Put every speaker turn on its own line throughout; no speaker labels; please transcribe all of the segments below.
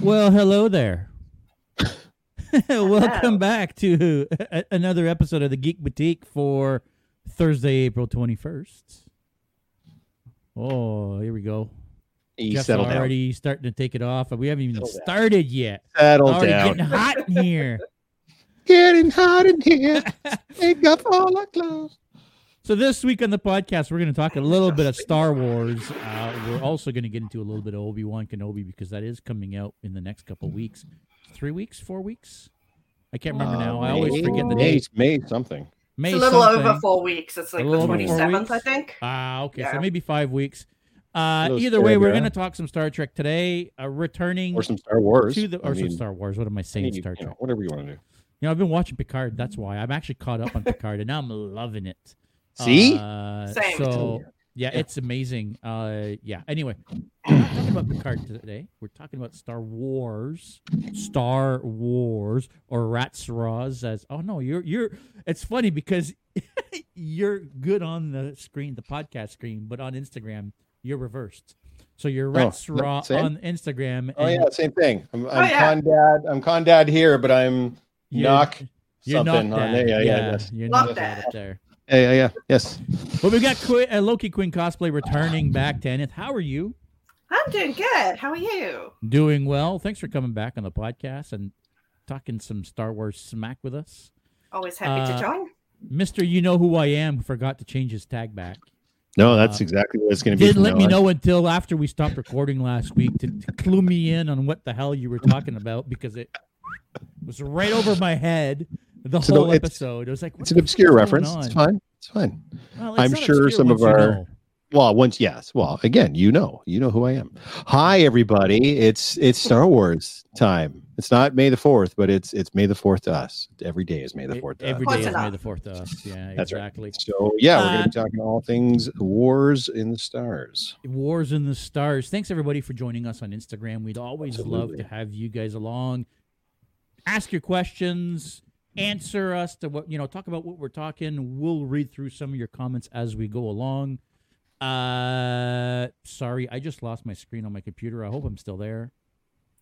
Well, hello there. Welcome back to a- another episode of the Geek Boutique for Thursday, April 21st. Oh, here we go.
You
Jeff's
settle down.
already starting to take it off, and we haven't even
Settle down.
started yet.
Settle
already
down.
getting hot in here.
Getting hot in here. Take off all our clothes.
So this week on the podcast, we're going to talk a little bit of Star Wars. Uh, we're also going to get into a little bit of Obi Wan Kenobi because that is coming out in the next couple weeks. Three weeks, four weeks. I can't remember now. I always forget the
May,
date.
May something.
May
It's a little
something.
over four weeks. It's like
A
the
little over
twenty
four
seventh, I think.
Ah, okay. So maybe five weeks. Uh, either way, we're going to talk some Star Trek today. Uh, returning
Or some Star Wars.
to the
I
or some
mean,
Star Wars. What am I saying?
you
Star
know,
Trek.
whatever you want to do.
You know, I've been watching Picard. That's why I'm actually caught up on Picard, and now I'm loving it.
See?
Uh,
Same.
So yeah,
Yeah.
it's amazing. Uh, yeah. Anyway, we're not talking about Picard today. We're talking about Star Wars, Star Wars, or Ratsraz as. Oh no, you're you're. It's funny because you're good on the screen, the podcast screen, but on Instagram you're reversed. So you're
Oh,
Ratsra
same?
on Instagram.
Oh
and
yeah, same thing. I'm, I'm
yeah.
con dad. I'm con dad here, but I'm
you're-
knock
You're
something
not
on
that.
there. Yeah, yeah, yes.
You're
Not
not that
that.
up there.
Yeah, yeah, yeah. Yes.
Well, we've got Qu- uh, Loki Queen cosplay returning back. Tanith, how are you?
I'm doing good. How are you?
Doing well. Thanks for coming back on the podcast and talking some Star Wars smack with us.
Always happy
Uh,
to join.
Mister, you know who I am. Forgot to change his tag back.
No, that's
Uh,
exactly what it's going to be.
Didn't let me
on.
know until after we stopped recording last week to, to clue me in on what the hell you were talking about because it was right over my head the
So
whole
it's-
episode. It was like
It's an obscure
fuck's going
reference. It's fine. It's fine.
Well, it's
I'm sure some of our-
know.
Well, once yes. Well, again, you know, you know who I am. Hi, everybody. It's it's Star Wars time. It's not May the Fourth, but it's it's May the Fourth to us. Every day is May the Fourth. to us.
Day is May the fourth to us. Yeah,
That's right.
exactly.
So yeah, we're
Uh,
going to be talking all things wars in the stars.
Wars in the Stars. Thanks everybody for joining us on Instagram. We'd always love to have you guys along. Ask your questions, answer us to what you know, talk about what we're talking. We'll read through some of your comments as we go along. Uh sorry, I just lost my screen on my computer. I hope I'm still there.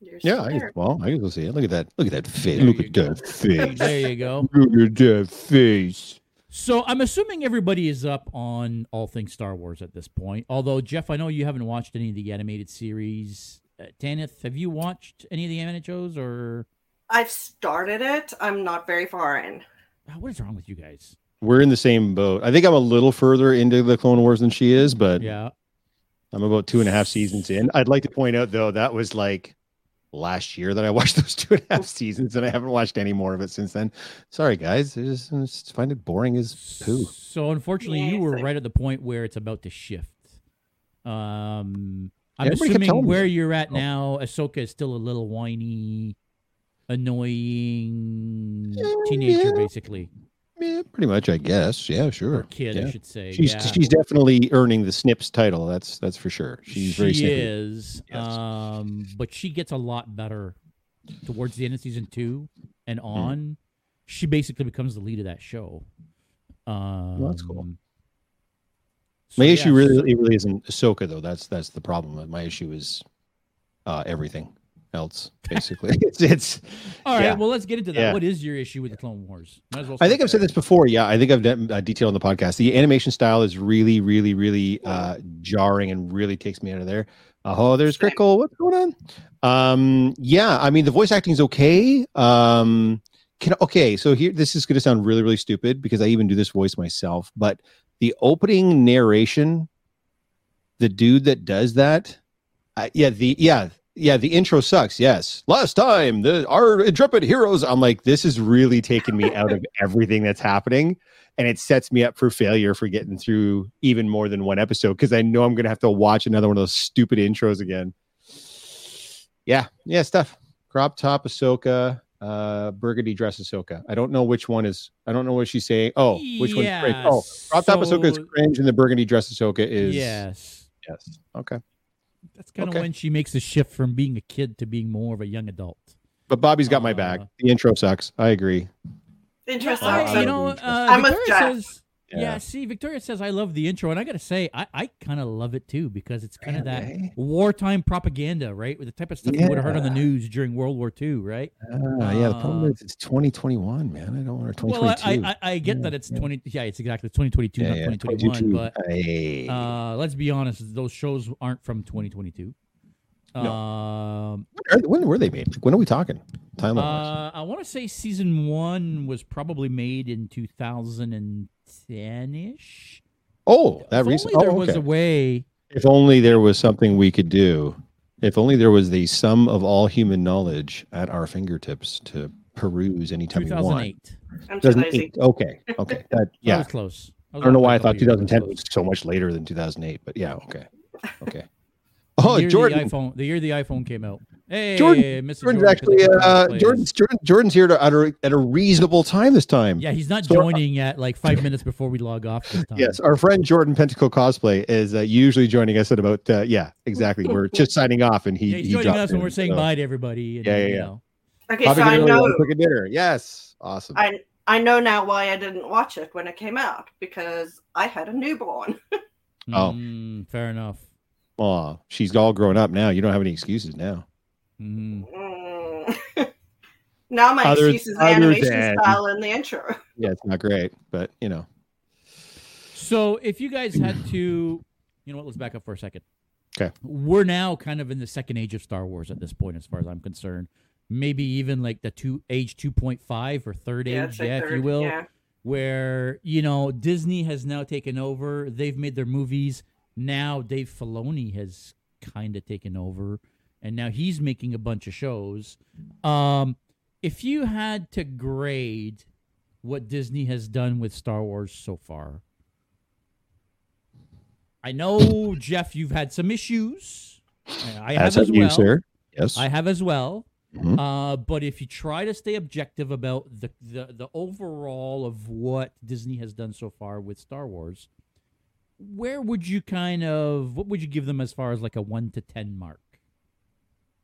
You're
Yeah,
still
I
there.
well, I can we'll see it. Look at that. Look at that face.
There
Look
you
at
go.
that face.
There you go.
Look at that face.
So I'm assuming everybody is up on all things Star Wars at this point. Although Jeff, I know you haven't watched any of the animated series. Uh, Tanith, have you watched any of the animated shows or
I've started it. I'm not very far in.
What is wrong with you guys?
We're in the same boat. I think I'm a little further into the Clone Wars than she is, but
Yeah.
I'm about two and a half seasons in. I'd like to point out though that was like last year that I watched those two and a half seasons, and I haven't watched any more of it since then. Sorry, guys. I just, I just find it boring as poo.
So unfortunately, you were
same.
right at the point where it's about to shift. Um, I'm
Everybody kept
assuming
telling me
where you're at
Oh.
now, Ahsoka is still a little whiny, annoying teenager,
yeah.
basically,
Yeah, pretty much, I guess. Yeah,
or
sure.
kid, I should say.
She's
yeah.
she's definitely earning the Snips title. That's that's for sure. She's very
she
snippy.
is,
Yes.
um, but she gets a lot better towards the end of season two and
Hmm.
on. She basically becomes the lead of that show. Um,
Well, that's cool.
so,
My
yeah,
issue really it really isn't Ahsoka though. That's that's the problem. My issue is uh, everything else. Basically, it's it's.
All right,
yeah.
well, let's get into that.
Yeah.
What is your issue with the Clone Wars? Might as well
I think I've said this before. Yeah, I think I've de- uh, detailed on the podcast. The animation style is really, really, really uh, jarring and really takes me out of there. Uh, oh, there's Crickle. What's going on? Um, yeah, I mean the voice acting is okay. Um, can okay. So here, this is going to sound really, really stupid because I even do this voice myself. But the opening narration, the dude that does that, uh, yeah, the yeah. Yeah, the intro sucks. Yes. Last time, the our intrepid heroes. I'm like, this is really taking me out of everything that's happening. And it sets me up for failure for getting through even more than one episode because I know I'm gonna have to watch another one of those stupid intros again. Yeah, yeah, stuff. Crop top Ahsoka. uh, burgundy dress Ahsoka. I don't know which one is. I don't know what she's saying. Oh, which one's cringe? Oh, crop top Ahsoka is
so-
cringe, and the burgundy dress Ahsoka is
Yes.
Yes. Okay.
That's kind of
Okay.
when she makes the shift from being a kid to being more of a young adult.
But Bobby's got my back.
Uh,
The intro sucks. I agree.
Interesting.
I-
I-
you know, uh,
I'm with
Victoria
Jeff.
says, yeah. see, Victoria says, I love the intro. And I got to say, I, I kind of love it too because it's kind of that wartime propaganda, right? With the type of stuff you would have heard on the news during World War II, right?
Ah, yeah. The problem
Uh,
is it's 2021, man. I don't want to
Well, I,
2022.
I, I get
Yeah,
that it's
yeah.
20. Yeah, it's exactly 2022,
yeah,
not 2021.
22.
But
Hey.
uh, let's be honest, those shows aren't from 2022. Um,
when, are- when were they made? Like, when are we talking? Timeline.
uh, I want to say season one was probably made in 2010 ish.
oh, that
if
recent.
only there
Oh,
was a way.
If only there was something we could do. If only there was the sum of all human knowledge at our fingertips to peruse anytime we want.
2008.
I'm too lazy.
2008. Okay. Okay. That,
That
yeah.
was close.
I don't know why I thought 2010 was so much later than 2008, but yeah. Okay. Okay. Oh, Jordan.
The, iPhone, the year the iPhone came out. Hey,
Jordan-
Mr.
Jordan's
Jordan
actually uh. Jordan's, Jordan, Jordan's here to, at, a, at a reasonable time this time.
Yeah, he's not
So-
joining at like five minutes before we log off this time.
Yes, our friend Jordan Pentacle Cosplay is uh, usually joining us at about uh, yeah, exactly. We're just signing off, and he
Yeah, he's
he
joining
dropped
us when we're saying
so.
bye to everybody. And,
Yeah, yeah,
you
yeah.
know.
Okay,
Bobby
so I know
cook a dinner. Yes, awesome.
I I know now why I didn't watch it when it came out because I had a newborn.
Oh.
Mm, fair enough.
Aw, she's all grown up now. You don't have any excuses now.
Mm.
Mm. now my
Other-
excuse is the animation
than-
style in the intro.
Yeah, it's not great, but you know.
So if you guys had to, you know what? Let's back up for a second.
Okay.
We're now kind of in the second age of Star Wars at this point, as far as I'm concerned. Maybe even like the two age 2.5 or third
Yeah,
age,
it's like
yeah, if you will.
Yeah.
where you know Disney has now taken over. They've made their movies. Now Dave Filoni has kind of taken over, and now he's making a bunch of shows. Um, if you had to grade what Disney has done with Star Wars so far, I know Jeff, you've had some issues. I have
As
as
have you,
well.
sir. Yes.
I have as well.
Mhm.
Uh, but if you try to stay objective about the, the the overall of what Disney has done so far with Star Wars, where would you kind of what would you give them as far as like a one to ten mark?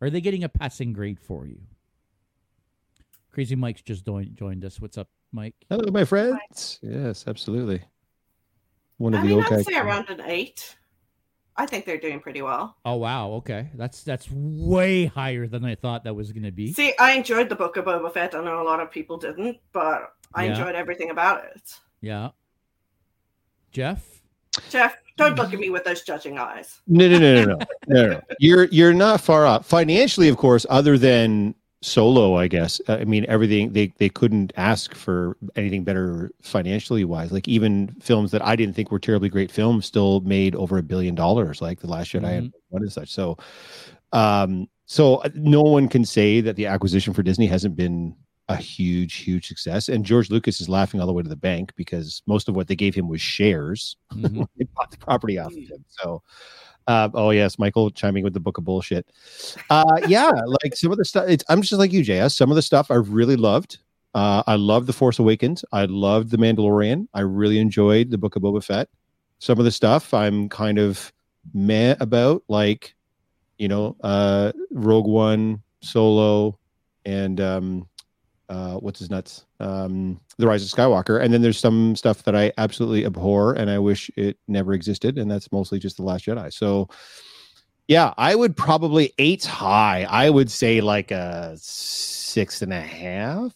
Are they getting a passing grade for you? Crazy Mike's just joined joined us. What's up, Mike?
Hello, my friends. Yes, absolutely. One of
I
the
mean,
old
I'd
guys.
say around an eight. I think they're doing pretty well.
Oh wow, okay, that's that's way higher than I thought that was going to be.
See, I enjoyed the book of Boba Fett. I know a lot of people didn't, but I
Yeah.
enjoyed everything about it.
Yeah, Jeff.
Jeff, don't look at me with those judging eyes.
No, no, no, no, no, no, no. You're you're not far off financially, of course. Other than Solo, I guess. Uh, I mean, everything they they couldn't ask for anything better financially wise. Like even films that I didn't think were terribly great films still made over a billion dollars, like The Last Jedi and one and such. So, um, so uh, no one can say that the acquisition for Disney hasn't been a huge, huge success. And George Lucas is laughing all the way to the bank because most of what they gave him was shares
Mhm.
they bought the property off of him. So, uh, oh yes, Michael chiming with the book of bullshit. Uh, yeah, like some of the stuff. I'm just like you, JS. Some of the stuff I really loved. Uh, I loved the Force Awakens. I loved the Mandalorian. I really enjoyed the Book of Boba Fett. Some of the stuff I'm kind of meh about, like you know, uh, Rogue One, Solo, and um, uh, what's his nuts? Um, the Rise of Skywalker. And then there's some stuff that I absolutely abhor and I wish it never existed. And that's mostly just The Last Jedi. So, yeah, I would probably eight high. I would say like a six and a half.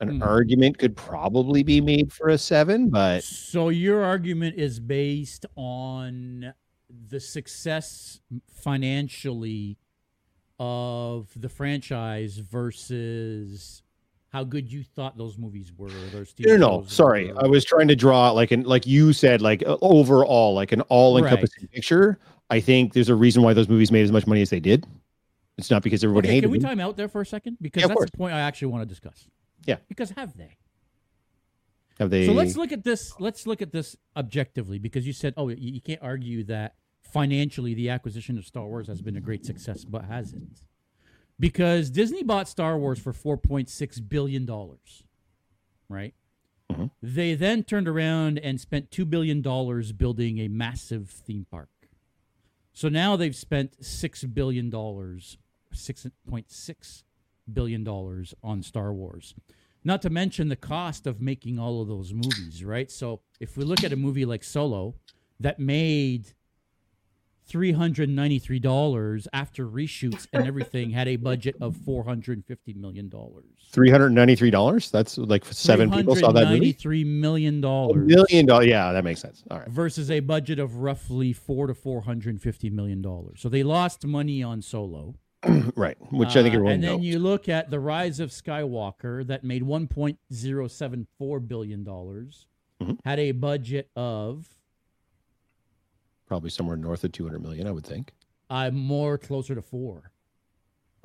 An
Hmm.
argument could probably be made for a seven, but
So your argument is based on the success financially of the franchise versus how good you thought those movies were. or Those TV
no, no. Sorry,
were.
I was trying to draw like an like you said, like uh, overall, like an all-encompassing picture. I think there's a reason why those movies made as much money as they did. It's not because everybody
Okay,
hated
can we
them.
time out there for a second? Because
Yeah,
that's the point I actually want to discuss.
Yeah.
Because have they?
Have they?
So let's look at this. Let's look at this objectively, because you said, "Oh, you, you can't argue that financially the acquisition of Star Wars has been a great success, but has it?" because Disney bought Star Wars for four point six billion dollars, right?
Mhm.
They then turned around and spent two billion dollars building a massive theme park. So now they've spent six billion dollars, six point six billion dollars on Star Wars. Not to mention the cost of making all of those movies, right? So if we look at a movie like Solo that made three hundred ninety-three dollars after reshoots and everything, had a budget of four hundred fifty million dollars.
Three hundred ninety-three dollars. That's like seven people saw that movie.
Ninety-three million
A
dollars
million dollars. Yeah, that makes sense. All right.
versus a budget of roughly four to four hundred fifty million dollars. So they lost money on Solo.
right. Which I think
Uh,
everyone
and then
knows.
you look at the Rise of Skywalker that made one point zero seven four billion dollars,
Mhm.
had a budget of
Probably somewhere north of two hundred million, I would think.
I'm more closer to four.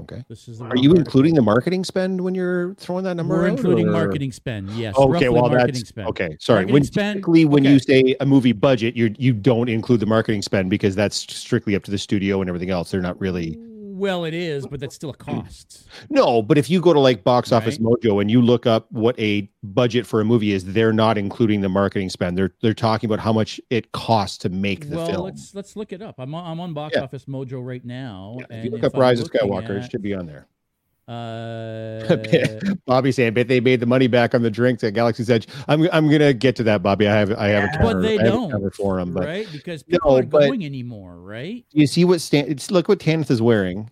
Okay.
This is
Are you including the marketing spend when you're throwing that number?
We're
out,
including
or-
marketing spend. Yes.
Okay, well
marketing
that's
spend.
okay. Sorry,
Marketing
when
spend-
typically when
okay.
you say a movie budget, you you don't include the marketing spend because that's strictly up to the studio and everything else. They're not really
Well, it is, but that's still a cost.
no. But if you go to like Box Office
Right.
Mojo and you look up what a budget for a movie is, they're not including the marketing spend. They're they're talking about how much it costs to make the
well,
film.
let's let's look it up. I'm on, I'm on Box
Yeah.
Office Mojo right now.
Yeah, if you look up Rise of Skywalker, it should be on there.
Uh,
Bobby saying, "Bet they made the money back on the drinks at Galaxy's Edge." I'm I'm gonna get to that, Bobby. I have I have a
Yeah.
cover.
but they don't,
for him. But
right? Because people
No,
aren't going anymore, right?
you see what Stan? It's, look what Tanith is wearing.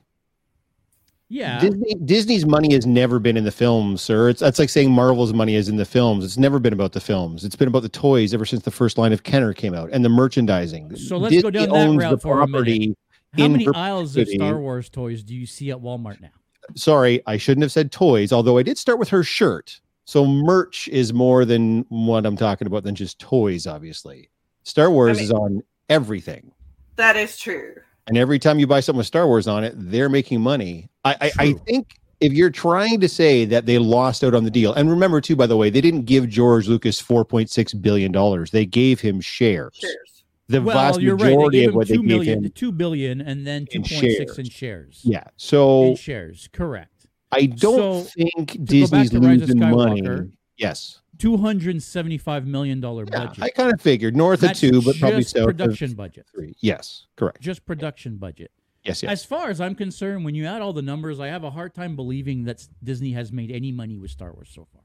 Yeah.
Disney, Disney's money has never been in the films, sir. It's that's like saying Marvel's money is in the films. It's never been about the films. It's been about the toys ever since the first line of Kenner came out and the merchandising.
So let's go down that route for a minute. How many aisles of. Star Wars toys do you see at Walmart now?
Sorry, I shouldn't have said toys. Although I did start with her shirt. So merch is more than what I'm talking about than just toys. Obviously, Star Wars
mean-
is on everything.
That is true.
And every time you buy something with Star Wars on it, they're making money. I, I, I think if you're trying to say that they lost out on the deal, and remember too, by the way, they didn't give George Lucas four point six billion dollars. They gave him shares.
Cheers.
The
well,
vast
you're right. They
majority
gave
of what they
two
gave
million,
him.
two billion, and then two point six in shares.
Yeah. So
in shares, correct.
I don't
So,
think Disney's
to Rise of
losing money. Yes.
Two hundred and seventy-five million dollar
Yeah,
budget.
I kind of figured north
That's
of two, but probably
just
south
production budget.
three. Yes, correct.
Just production budget.
Yes, yes.
As far as I'm concerned, when you add all the numbers, I have a hard time believing that Disney has made any money with Star Wars so far.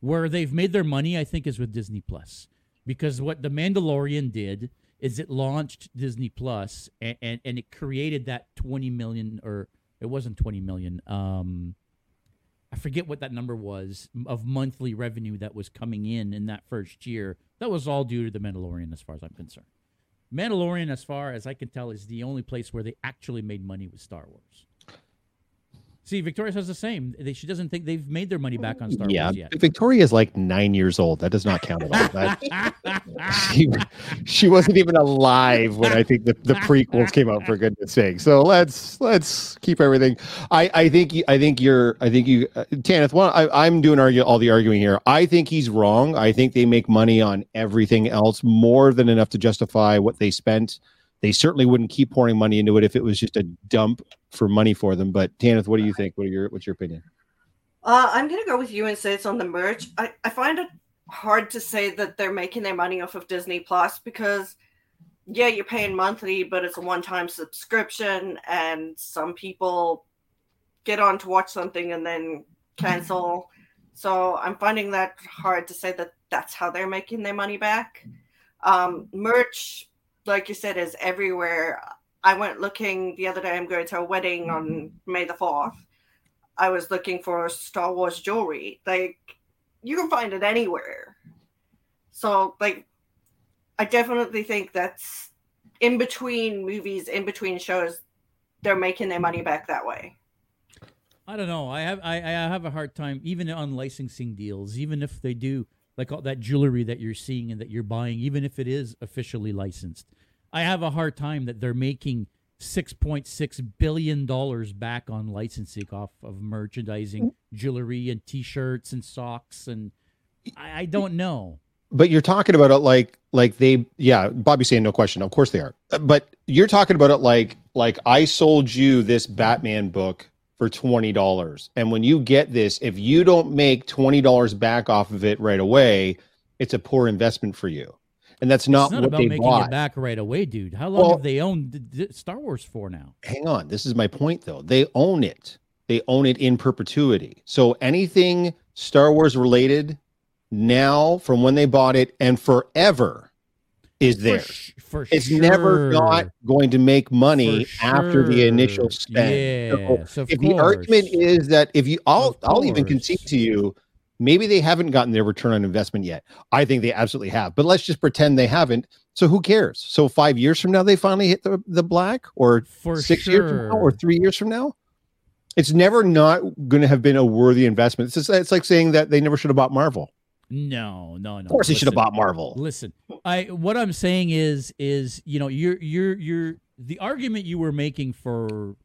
Where they've made their money, I think, is with Disney Plus, because what The Mandalorian did is it launched Disney Plus, and and, and it created that 20 million, or it wasn't 20 million. Um, I forget what that number was of monthly revenue that was coming in in that first year. That was all due to The Mandalorian, as far as I'm concerned. Mandalorian, as far as I can tell, is the only place where they actually made money with Star Wars. See, Victoria says the same. They, she doesn't think they've made their money back on Star
yeah,
Wars yet.
Victoria is like nine years old. That does not count at all. That, she, she wasn't even alive when I think the, the prequels came out. For goodness' sake! So let's let's keep everything. I I think you- I think you're I think you uh, Tanith. One, I, I'm doing argue all the arguing here. I think he's wrong. I think they make money on everything else more than enough to justify what they spent. They certainly wouldn't keep pouring money into it if it was just a dump for money for them. But Tanith, what do you think? What are your what's your opinion?
Uh, I'm gonna go with you and say it's on the merch. I, I find it hard to say that they're making their money off of Disney Plus because yeah, you're paying monthly, but it's a one-time subscription, and some people get on to watch something and then cancel. So I'm finding that hard to say that that's how they're making their money back. Um, merch, like you said, is everywhere. I went looking the other day. I'm going to a wedding on mm-hmm. May the fourth. I was looking for Star Wars jewelry. Like you can find it anywhere. So like I definitely think that's in between movies, in between shows, they're making their money back that way.
I don't know. I have I, I have a hard time even on licensing deals, even if they do like all that jewelry that you're seeing and that you're buying, even if it is officially licensed. I have a hard time that they're making six point six billion dollars back on licensing off of merchandising, jewelry and T-shirts and socks, and I, I don't know.
But you're talking about it like like they yeah, Bobby's saying no question. Of course they are. But you're talking about it like like I sold you this Batman book for for $20. And when you get this, if you don't make $20 back off of it right away, it's a poor investment for you. And that's not,
it's not
what
about
they
making
bought.
it back right away, dude. How long
Well-
have they owned Star Wars for now?
hang on this is my point though they own it they own it in perpetuity so anything star wars related now from when they bought it and forever is there.
sh- For,
it's
sure.
never not going to make money
For
after the initial
sure.
spend. So if the argument is that if you i'll
Of
i'll even concede to you maybe they haven't gotten their return on investment yet. I think they absolutely have but let's just pretend they haven't. So who cares? So five years from now they finally hit the, the black or
for
six
sure.
years from now or three years from now? It's never not going to have been a worthy investment. It's, just, it's like saying that they never should have bought marvel
No, no, no.
of course they should have bought marvel
Listen, I what I'm saying is is you know you're you're you're the argument you were making for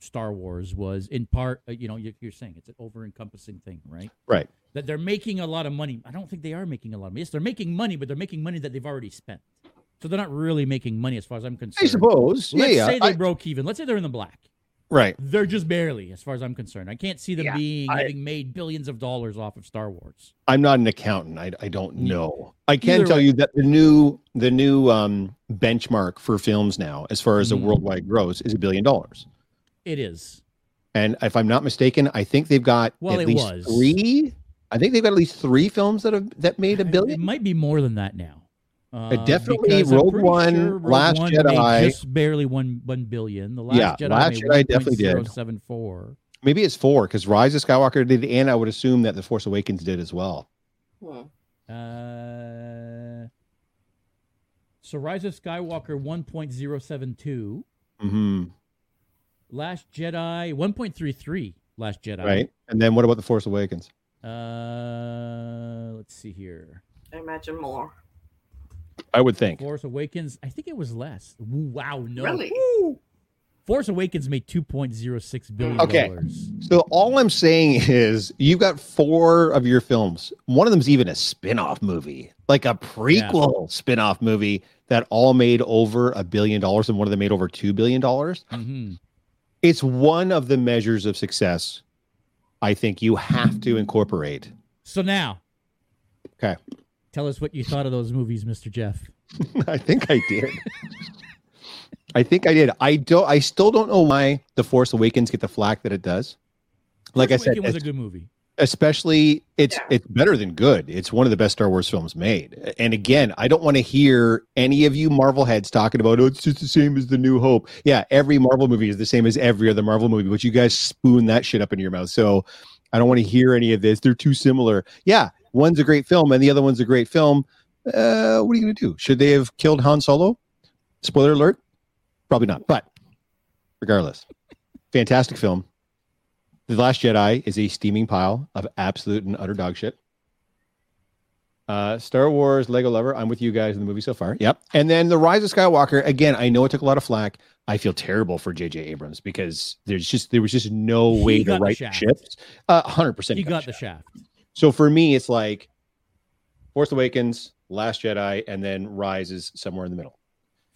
Star Wars was in part uh, you know you're, you're saying it's an over encompassing thing, right?
Right.
That they're making a lot of money. I don't think they are making a lot of money. Yes, they're making money, but they're making money that they've already spent. So they're not really making money as far as I'm concerned.
i suppose
Let's
yeah
say
yeah
they
I-
broke even. Let's say they're in the black.
Right
They're just barely, as far as I'm concerned. I can't see them
Yeah,
being
I-
having made billions of dollars off of Star Wars.
i'm not an accountant i, I don't
Yeah.
know i can
Either
tell
way.
you that the new the new um benchmark for films now as far as the
Mhm.
worldwide gross is a billion dollars
It is.
and if i'm not mistaken i think they've got
Well,
at least
was.
three i think they've got at least three films that have that made a billion.
It might be more than that now. Uh,
definitely
because I'm
Rogue One,
sure Rogue
Last
One
Jedi-
made just barely one one billion. The Last
Yeah,
Jedi
Last
made
Jedi definitely did.
seven four.
maybe it's four because rise of skywalker did and i would assume that the force awakens did as well
Hmm.
Uh, so Rise of Skywalker 1.072.
Mm-hmm.
Last Jedi 1.33. Last Jedi.
right and then what about the force awakens
Uh, let's see here.
I imagine more.
I would think
Force Awakens. I think it was less. Wow, no.
Really?
Woo. Force Awakens made 2.06 billion
Okay.
dollars.
So all I'm saying is you've got four of your films. One of them's even a spin-off movie, like a prequel spin-off movie that all made over a billion dollars and one of them made over 2 billion dollars.
hmm
It's one of the measures of success I think you have to incorporate.
So now,
Okay.
Tell us what you thought of those movies, Mr. Jeff.
I think I did. I think I did. I don't I still don't know why The Force Awakens get the flack that it does. Like
Force
I said,
it was a good movie.
especially it's
Yeah.
it's better than good it's one of the best star wars films made and again i don't want to hear any of you marvel heads talking about oh it's just the same as the new hope yeah every marvel movie is the same as every other marvel movie but you guys spoon that shit up in your mouth so i don't want to hear any of this they're too similar yeah one's a great film and the other one's a great film uh what are you gonna do should they have killed han solo spoiler alert probably not but regardless fantastic film the Last Jedi is a steaming pile of absolute and utter dog shit. Uh, Star Wars, Lego Lover. I'm with you guys in the movie so far. Yep. And then The Rise of Skywalker. Again, I know it took a lot of flack. I feel terrible for J.J. Abrams because there's just there was just no way
got
to
the
write
shaft.
ships. Uh, hundred percent.
You got the shaft.
So for me, it's like Force Awakens, Last Jedi, and then Rise is somewhere in the middle.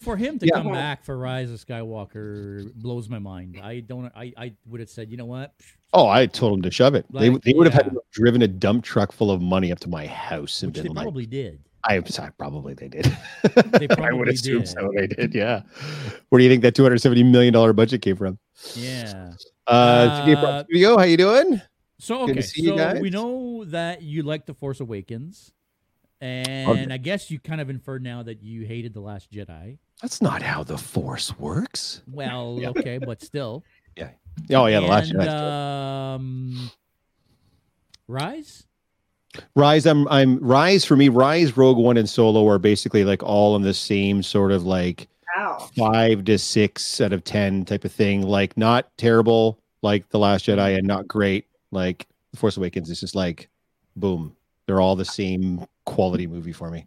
For him to
Yeah.
come back for Rise of Skywalker blows my mind. I don't. I, I would have said, you know what?
Oh, I told him to shove it. they
Like,
they would have had
yeah.
have driven a dump truck full of money up to my house and
Which they
been like,
probably did.
I, I probably they did.
They
I
probably
would assume
did.
so. They did. Yeah. Where do you think that two hundred seventy million dollar budget came from?
Yeah.
Uh,
Uh,
Studio, how you doing?
So okay, so we know that you like the Force Awakens, and I guess you kind of inferred now that you hated the Last Jedi.
That's not how the Force works.
Well,
Yeah.
okay, but still. Yeah.
Oh yeah, the last Jedi.
Um, Rise.
Rise, I'm I'm Rise for me. Rise, Rogue One, and Solo are basically like all in the same sort of like
Ow.
five to six out of ten type of thing. Like not terrible like the Last Jedi, and not great like the Force Awakens. It's just like boom, they're all the same quality movie for me.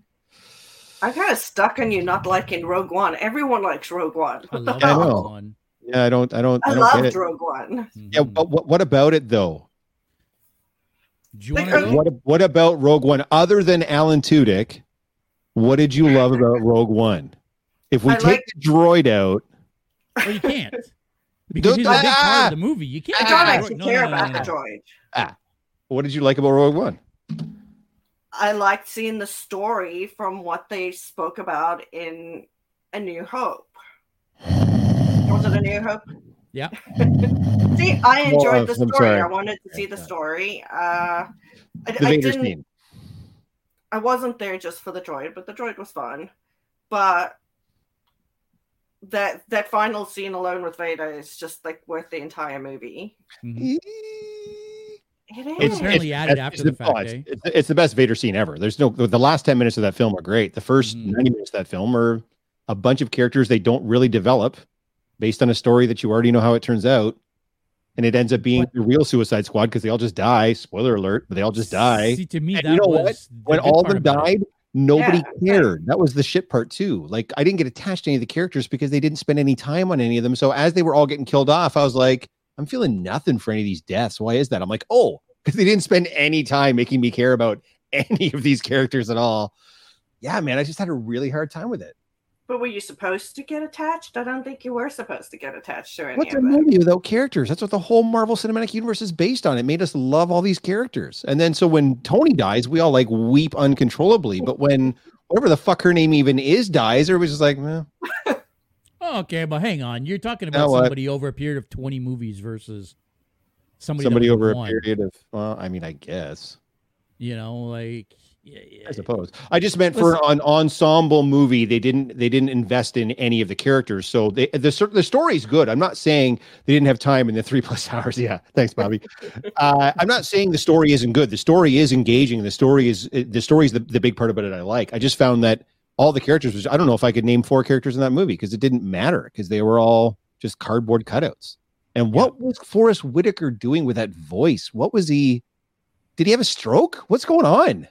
I'm kind of stuck on you not liking Rogue One. Everyone likes Rogue One.
I love
I
that
know.
one.
Yeah, I don't, I don't, I,
I
don't get
loved
it.
Rogue One.
Yeah,
Mhm.
but what, what about it though?
Do you
Like,
want
are-
to
What what about Rogue One? Other than Alan Tudyk, what did you love about Rogue One? If we
I
take
like-
the droid out,
Well, you can't. because he's a big part of the movie. You can't.
I don't actually
no,
care
no, no,
about
no,
the droid. Ah.
What did you like about Rogue One?
I liked seeing the story from what they spoke about in A New Hope. Was it A New Hope?
Yeah.
See, I
Well,
enjoyed the story. I wanted to see the story. Uh, I,
The
I
Vader
didn't.
scene.
I wasn't there just for the droid, but the droid was fun. But that that final scene alone with Vader is just like worth the entire movie.
Mhm.
It is.
It's apparently added
it's-
after the fact,
oh,
eh?
It's, it's, it's the best Vader scene ever. There's no the last ten minutes of that film are great. The 1st
Mhm.
ninety minutes of that film are a bunch of characters they don't really develop, based on a story that you already know how it turns out, and it ends up being
But-
the real Suicide Squad because they all just die. Spoiler alert, but they all just die.
See, to me,
And
that
you know
was
what? when all
part
them
about it.
died, nobody
Yeah.
cared. That was the shit part too. Like I didn't get attached to any of the characters because they didn't spend any time on any of them. So as they were all getting killed off, I was like, I'm feeling nothing for any of these deaths. Why is that? I'm like, oh, because they didn't spend any time making me care about any of these characters at all. Yeah, man, I just had a really hard time with it.
But were you supposed to get attached? I don't think you were supposed to get attached to any
What's a
of them.
movie without characters? That's what the whole Marvel Cinematic Universe is based on. It made us love all these characters. And then so when Tony dies, we all like weep uncontrollably. But when whatever the fuck her name even is dies, everybody's just like, eh.
Okay, but hang on. You're talking
Now
about
what?
somebody over a period of 20 movies versus somebody,
somebody over a
one,
period of well i mean i guess
You know, like yeah, yeah.
i suppose. I just meant for an ensemble movie they didn't they didn't invest in any of the characters so they the, the story's good. I'm not saying they didn't have time in the three plus hours. Yeah thanks bobby. Uh, i'm not saying the story isn't good. The story is engaging. The story is the story is the, the big part about it i like. I just found that all the characters Which i don't know if i could name four characters in that movie because it didn't matter because they were all just cardboard cutouts. And what was Forest Whitaker doing with that voice? What was he did he have a stroke? What's going on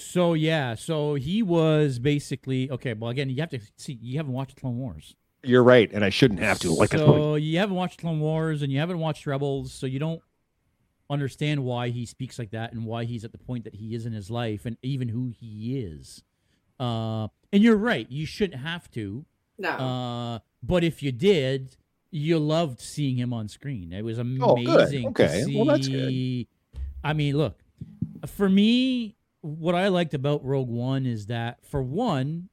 So yeah, so he was basically okay. Well, again, you have to see. You haven't watched Clone Wars.
you're right and i shouldn't have to like I you.
so you haven't watched Clone Wars and you haven't watched Rebels, so you don't understand why he speaks like that and why he's at the point that he is in his life and even who he is. Uh, and you're right. You shouldn't have to.
No.
Uh, but if you did, you loved seeing him on screen. It was
Oh, good.
amazing
Okay.
to see.
Well, that's good.
I mean, look, for me, what I liked about Rogue One is that, for one,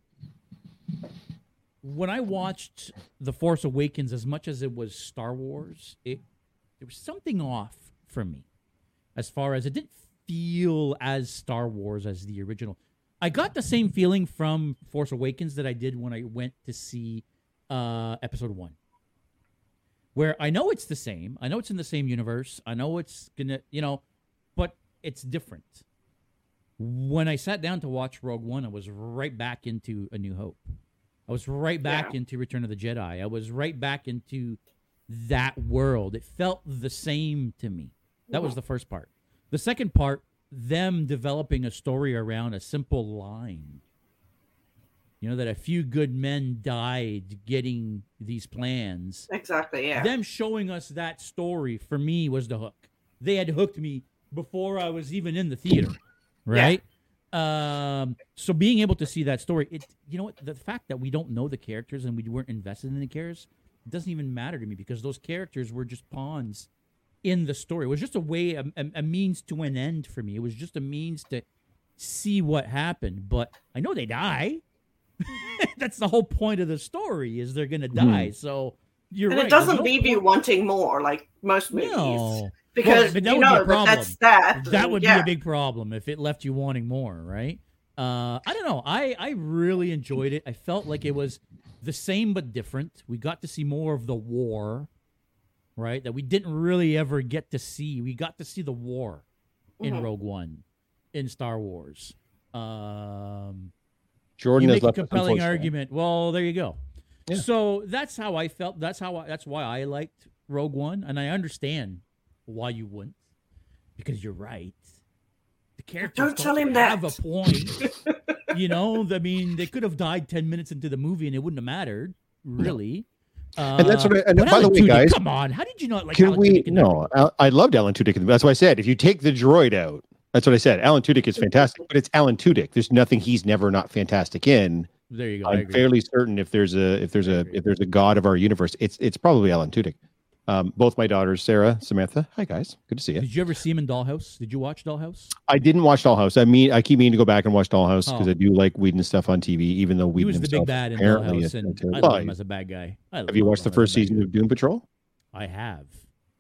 when I watched The Force Awakens, as much as it was Star Wars, it there was something off for me, as far as it didn't feel as Star Wars as the original. I got the same feeling from Force Awakens that I did when I went to see uh, Episode One, where I know it's the same. I know it's in the same universe. I know it's gonna, you know, but it's different. When I sat down to watch Rogue One, I was right back into A New Hope. I was right back
Yeah.
into Return of the Jedi. I was right back into that world. It felt the same to me. That was the first part. The second part, them developing a story around a simple line. You know, that a few good men died getting these plans.
exactly. Yeah.
Them showing us that story for me was the hook. They had hooked me before I was even in the theater, right? Um, so being able to see that story, it you know what the fact that we don't know the characters and we weren't invested in the characters doesn't even matter to me because those characters were just pawns in the story. It was just a way, a, a, means to an end for me. It was just a means to see what happened. But I know they die. That's the whole point of the story is they're gonna die. So you're
and
right.
it doesn't
no
leave you wanting more, like most movies,
No,
because
but that
you
would be a
know that
problem.
that's that.
that would
yeah.
be a big problem if it left you wanting more, right? Uh, I don't know. I I really enjoyed it. I felt like it was the same but different. We got to see more of the war, right? That we didn't really ever get to see. We got to see the war in
Mhm.
Rogue One, in Star Wars. Um,
jordan
you make a compelling argument. Well, there you go.
Yeah.
So that's how I felt. That's how. I, that's why I liked Rogue One, and I understand why you wouldn't, because you're right. The characters
Don't tell him that.
have
that.
a point. you know, I mean, they could have died ten minutes into the movie, and it wouldn't have mattered, really. Uh,
And that's what I- and
but
by the way,
Tudyk,
guys,
come on, how did you not like?
Can
Alan
we?
Tudyk
No, Al- I loved Alan Tudyk. That's why I said if you take the droid out, that's what I said. Alan Tudyk is fantastic, but it's Alan Tudyk. There's nothing he's never not fantastic in.
There you go. I
I'm fairly certain if there's a if there's
I
a
agree.
if there's a god of our universe, it's it's probably Alan Tudyk. Um, both my daughters, Sarah, Samantha. Hi guys, good to see you.
Did you ever see him in Dollhouse? Did you watch Dollhouse?
I didn't watch Dollhouse. I mean, I keep meaning to go back and watch Dollhouse because
Oh.
I do like Whedon stuff on TV, even though
He
Whedon
was the big bad in Dollhouse, and I
Well,
love him as a bad guy.
Have you watched the
him as a
first season of Doom Patrol?
I have.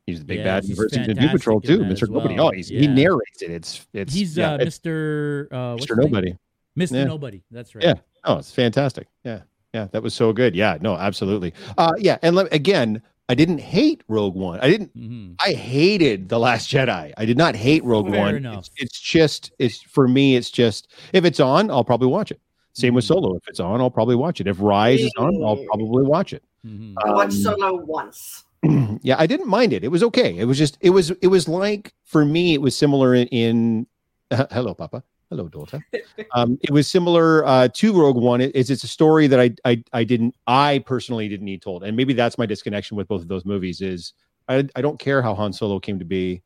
He's the big
Yes,
bad in the first season of Doom Patrol too. Mr.
as
Nobody.
well.
Oh, he's, he narrates it. It's it's
He's
yeah,
uh, Mr. Uh,
Mr. Nobody.
Mr.
Yeah.
Nobody. That's right.
Yeah. Oh, it's fantastic. Yeah. Yeah. That was so good. Yeah. No, absolutely. Uh yeah. And let, again, I didn't hate Rogue One. I didn't
hmm
I hated The Last Jedi. I did not hate Rogue
Fair
One.
enough.
It's, it's just it's for me, it's just if it's on, I'll probably watch it. Same with
Mhm.
Solo. If it's on, I'll probably watch it. If Rise is on, I'll probably watch it.
hmm
I watched
Um,
Solo once.
yeah, I didn't mind it. It was okay. It was just it was it was like for me it was similar in, in hello Papa. Hello daughter. um it was similar uh to Rogue One. It, it's it's a story that I I I didn't I personally didn't need told. And maybe that's my disconnection with both of those movies is I I don't care how Han Solo came to be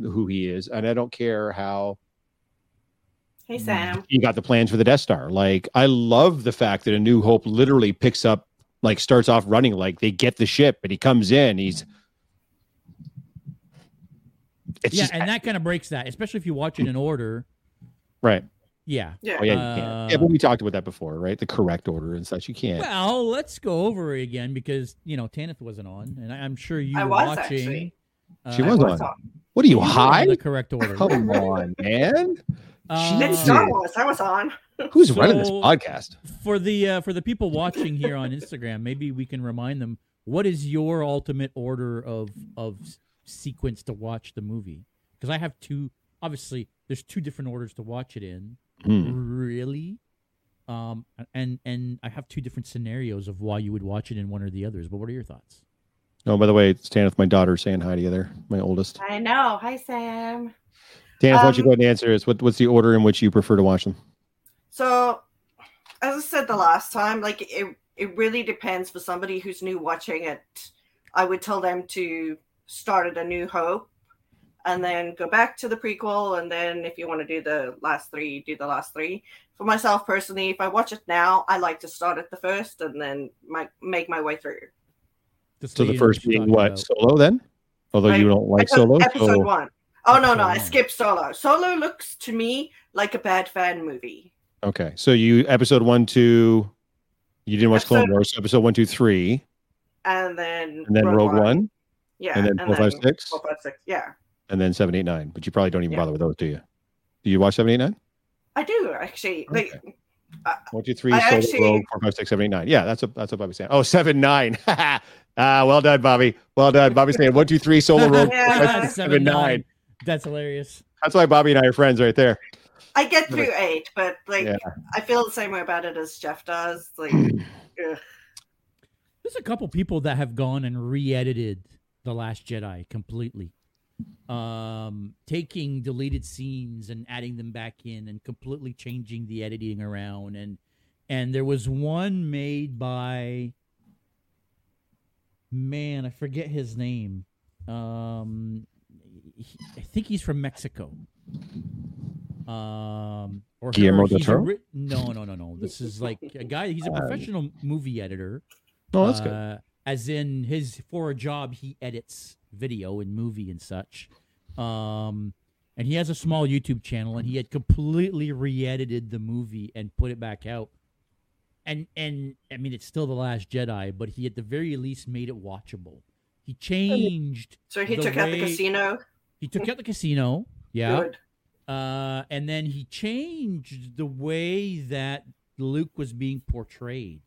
who he is and I don't care how
Hey Sam.
he got the plans for the Death Star. Like I love the fact that A New Hope literally picks up like starts off running like they get the ship and he comes in he's it's
Yeah,
just
and that kind of breaks that, especially if you watch it in order.
Right
Yeah.
Yeah.
oh yeah you can't yeah
Uh,
but we talked about that before right the correct order and such you can't
Well, let's go over it again because you know Tanith wasn't on, and I, I'm sure you
I
were
was,
watching.
actually.
She
uh,
was
What's
on. what are you
were on
high
the correct order.
come on man
Uh,
It's Star Wars. I was on.
who's running this podcast
for the uh, for the people watching here on Instagram, maybe we can remind them what is your ultimate order of of sequence to watch the movie? Because I have two. Obviously, there's two different orders to watch it in.
Hmm.
Really, um, and and I have two different scenarios of why you would watch it in one or the others. But what are your thoughts?
oh by the way stand with my daughter saying hi together my oldest
I know. Hi Sam.
Dan, why don't you
Um,
go ahead and answer this what, what's the order in which you prefer to watch them
So, as I said the last time, like it, it really depends for somebody who's new watching it. I would tell them to start at A New Hope and then go back to the prequel. And then if you want to do the last three, do the last three. For myself personally, if I watch it now, I like to start at the first and then my, make my way through.
Just
so
so
the
you know what
first
you're
being what
about.
solo then although you don't like solo
episode
so
one. Oh, no, no, I
Episode one.
skipped Solo. Solo looks to me like a bad fan movie.
Okay, so you episode one, two, you didn't watch Clone Wars. so Episode one, two, three,
And then
and then Rogue, One,
Yeah.
and then four five six
Yeah.
And then seven, eight, nine. But you probably don't even
Yeah.
bother with those, do you? Do you watch seven, eight, nine?
I do actually. Like,
One, two, three,
I
solo,
actually-
Rogue, four, five, six, seven, eight, nine. Yeah, that's what that's what Bobby's saying. Oh, seven, nine. ah, well done, Bobby. Well done. Bobby's saying one, two, three, solo, Rogue,
Yeah.
four, five, six, seven, nine.
That's hilarious.
That's why Bobby and I are friends, right there.
I get through eight, but like
Yeah.
I feel the same way about it as Jeff does. Like.
There's a couple people that have gone and re-edited The Last Jedi completely. Um, taking deleted scenes and adding them back in and completely changing the editing around and and there was one made by man, I forget his name. Um he- I think he's from Mexico. Um or
Guillermo del Toro?
ri- no, no, no, no. This is like a guy. He's a
Um,
professional movie editor.
Oh, that's good.
Uh, As in his for a job, he edits video and movie and such. Um, and he has a small YouTube channel, and he had completely re-edited the movie and put it back out. And and I mean, it's still the Last Jedi, but he at the very least made it watchable. He changed.
so he took out the casino.
He took out the casino. Yeah.
Good.
Uh, and then he changed the way that Luke was being portrayed.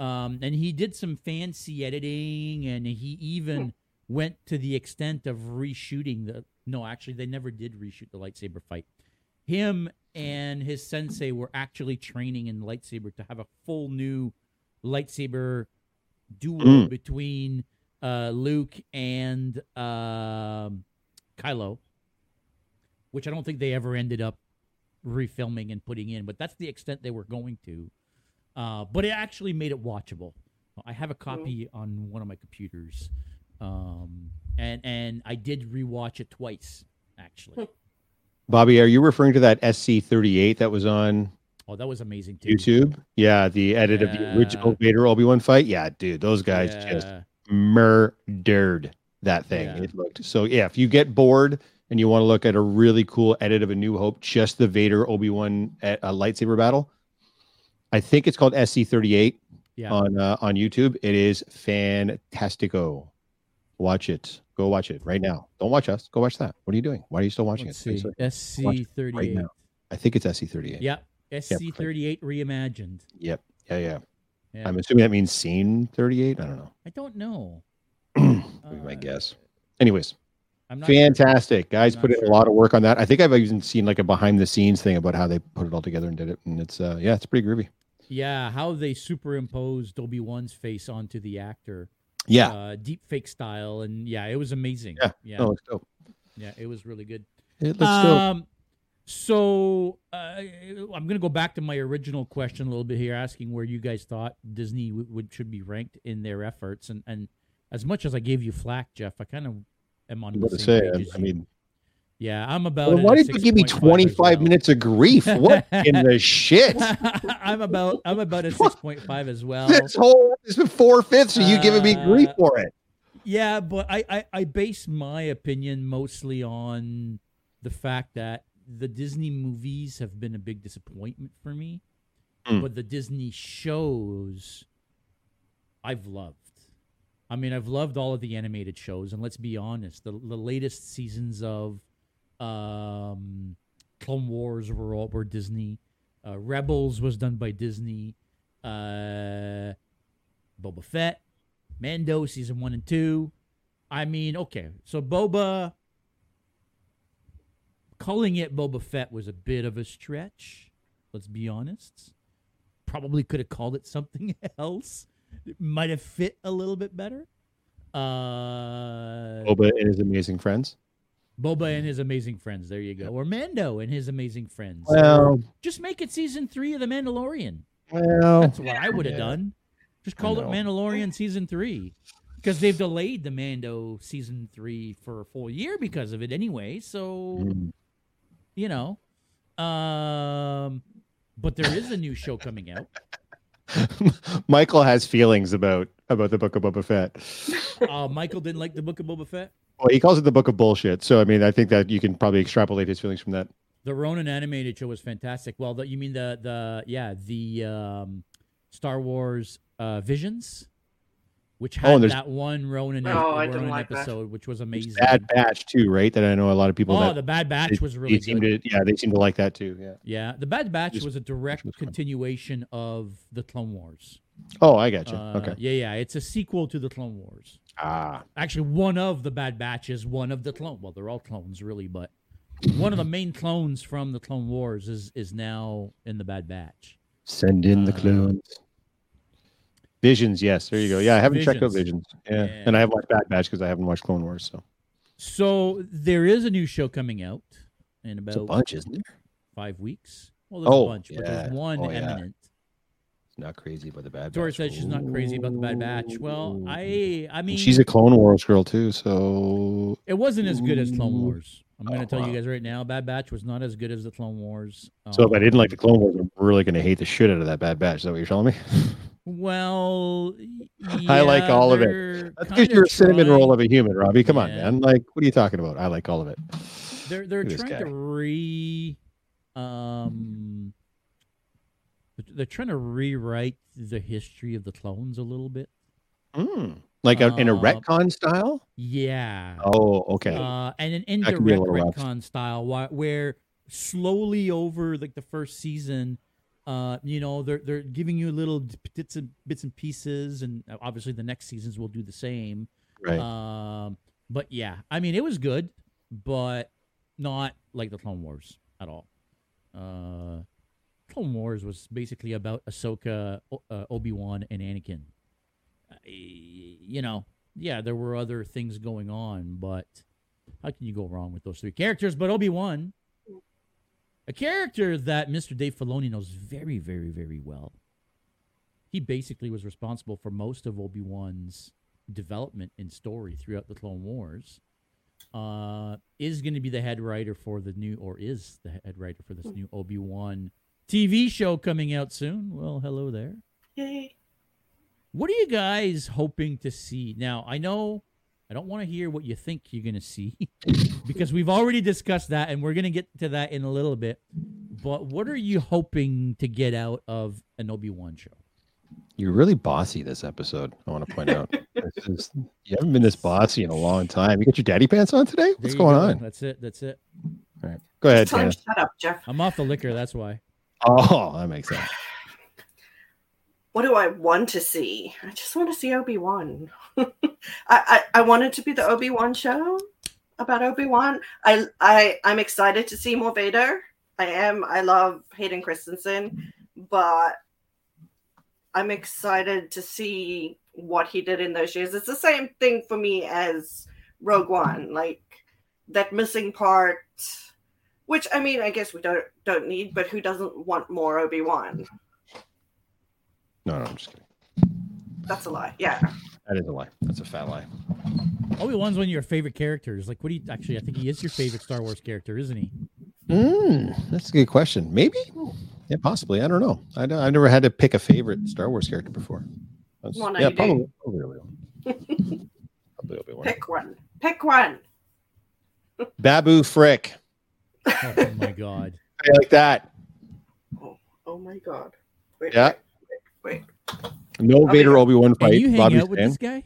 Um, and he did some fancy editing, and he even went to the extent of reshooting the. No, actually, they never did reshoot the lightsaber fight. Him and his sensei were actually training in lightsaber to have a full new lightsaber duel
Mm.
between uh, Luke and um, Kylo, which I don't think they ever ended up refilming and putting in, but that's the extent they were going to. Uh, but it actually made it watchable. I have a copy on one of my computers, um, and and I did rewatch it twice actually.
Bobby, are you referring to that SC38 that was on
Oh, that was amazing too.
YouTube? Yeah, the edit of the original Vader Obi Wan fight. Yeah, dude, those guys
Yeah.
just murdered that thing.
Yeah.
It looked so. Yeah, if you get bored and you want to look at a really cool edit of A New Hope, just the Vader Obi Wan uh, lightsaber battle, I think it's called SC38
Yeah.
on uh, on YouTube. It is fantastico. Watch it. Go watch it right now. Don't watch us. Go watch that. What are you doing? Why are you still watching
Let's
it?
see. SC
right
thirty eight.
now. I think it's SC38.
Yeah. SC thirty eight reimagined.
Yep. Yeah, yeah.
Yeah.
I'm assuming that means scene 38. I don't know.
I don't know.
My
Uh,
guess. Anyways,
I'm not sure.
fantastic. Guys put in
sure.
a lot of work on that. I think I've even seen like a behind the scenes thing about how they put it all together and did it. And it's uh yeah, it's pretty groovy.
Yeah, how they superimposed Obi Wan's face onto the actor.
Yeah.
Uh, deep fake style, and yeah, it was amazing.
Yeah.
yeah,
dope.
yeah, it was really good.
It looks dope.
Um, so uh, I'm going to go back to my original question a little bit here, asking where you guys thought Disney would, would should be ranked in their efforts, and and as much as I gave you flack, Jeff, I kind of am on the same
say,
page
I, I mean,
yeah, I'm about.
well, why did you give me 25
well.
minutes of grief? What in the shit?
I'm about I'm about a six point five as well.
This whole this is four fifths of you giving me grief
Uh,
for it.
Yeah, but I, I, I base my opinion mostly on the fact that the Disney movies have been a big disappointment for me.
Mm.
But the Disney shows I've loved. I mean, I've loved all of the animated shows, and let's be honest, the, the latest seasons of um, Clone Wars were all were Disney. Uh, Rebels was done by Disney. Uh, Boba Fett, Mando season one and two. I mean, okay, so Boba calling it Boba Fett was a bit of a stretch. Let's be honest. Probably could have called it something else. It might have fit a little bit better. Uh,
Boba and his amazing friends.
Boba and his amazing friends. There you go. Or Mando and his amazing friends.
Well,
just make it season three of The Mandalorian.
well,
That's what I would have
yeah.
done. Just call it. Mandalorian season three. Because they've delayed the Mando season three for a full year because of it anyway. So,
Mm.
you know. Um but there is a new show coming out.
Michael has feelings about about the book of Boba Fett.
Uh Michael didn't like the book of Boba Fett.
Well, he calls it the book of bullshit. So I mean, I think that you can probably extrapolate his feelings from that.
The Ronin animated show was fantastic. Well, the, you mean the the yeah the um, Star Wars uh, Visions, which
Oh,
had
and there's-
that one Ronin,
Oh, I didn't
Ronin
like that.
episode, which was amazing.
Bad Batch too, right? That I know a lot of people
oh,
that
the Bad Batch
they-
was really
they
good.
to yeah they seem to like that too. Yeah.
yeah, the Bad Batch
Just-
was a direct
was
continuation of the Clone Wars.
Oh, I got you.
Uh,
okay.
Yeah, yeah, it's a sequel to the Clone Wars.
Ah,
Actually, one of the Bad Batches, one of the clone. Well, they're all clones, really, but one of the main clones from the Clone Wars is is now in the Bad Batch.
send in the
Uh,
clones. Visions, yes, there you go. Yeah, I haven't checked out
Visions.
Visions. Yeah,
Yeah.
and I have watched Bad Batch because I haven't watched Clone Wars. So
So there is a new show coming out in
it's a
about
bunch, isn't there?
five weeks. Well, there's
Oh,
a bunch, but there's one
Oh,
eminent.
It's not crazy about the Bad
Tori
Batch.
says she's not crazy about the Bad Batch. Well, I I mean,
she's a Clone Wars girl too. So
it wasn't as good as Clone Wars. I'm going to
Oh,
tell
wow.
you guys right now, Bad Batch was not as good as the Clone Wars.
so if I didn't like the
Um,
Clone Wars, I'm really going to hate the shit out of that Bad Batch. Is that what you're telling me?
Well,
I like all of it.
they're
That's because
kinda
you're a cinnamon roll of a human, Robbie. Come on, man. Like, what are you talking about? I like all of it.
They're they're
Look
trying to re um they're trying to rewrite the history of the clones a little bit.
Mm. Like a, in a
Uh,
retcon style?
Yeah.
Oh, okay.
Uh, and an indirect
little rough.
retcon style wh- where slowly over like the first season uh you know they're they're giving you little bits and bits and pieces and obviously the next seasons will do the same
right.
um but yeah i mean it was good but not like the clone wars at all uh clone wars was basically about ahsoka uh, obi-wan and anakin. Uh, you know yeah there were other things going on but how can you go wrong with those three characters? But obi-wan a character that mr dave filoni knows very very very well. He basically was responsible for most of obi-wan's development and story throughout the Clone Wars, uh, is going to be the head writer for the new, or is the head writer for this new Obi Wan TV show coming out soon. Well, hello there.
Yay.
what are you guys hoping to see? Now, I know I don't want to hear what you think you're going to see because we've already discussed that and we're going to get to that in a little bit. But what are you hoping to get out of an Obi-Wan show?
You're really bossy this episode. I want to point out. This is- you haven't been this bossy in a long time. You got your daddy pants on today? What's going
go.
on?
That's it. That's it.
All right. Go ahead,
Tell him shut up, Jeff.
I'm off the liquor. That's why.
Oh, that makes sense.
What do I want to see? I just want to see Obi Wan. I, I I want it to be the Obi Wan show about Obi Wan. I I I'm excited to see more Vader. I am. I love Hayden Christensen, but I'm excited to see what he did in those years. It's the same thing for me as Rogue One, like that missing part. Which I mean, I guess we don't don't need, but who doesn't want more Obi Wan?
No, no, I'm just kidding.
That's a lie. Yeah.
That is a lie. That's a fat lie.
Obi Wan's one of your favorite characters. Like, what do you actually? I think he is your favorite Star Wars character, isn't he?
Mm, that's a good question. Maybe. Yeah, possibly. I don't know. I don't, I've never had to pick a favorite Star Wars character before. That's-
Well,
yeah, probably, probably Obi-Wan. probably Obi-Wan.
Pick one. Pick one.
Babu Frick.
Oh, my god.
I like that.
Oh, oh my god. Wait,
Yeah.
Wait, wait.
No
Okay.
Vader Obi Wan
And
fight.
you hang
Bobby's
out with
fan.
this guy?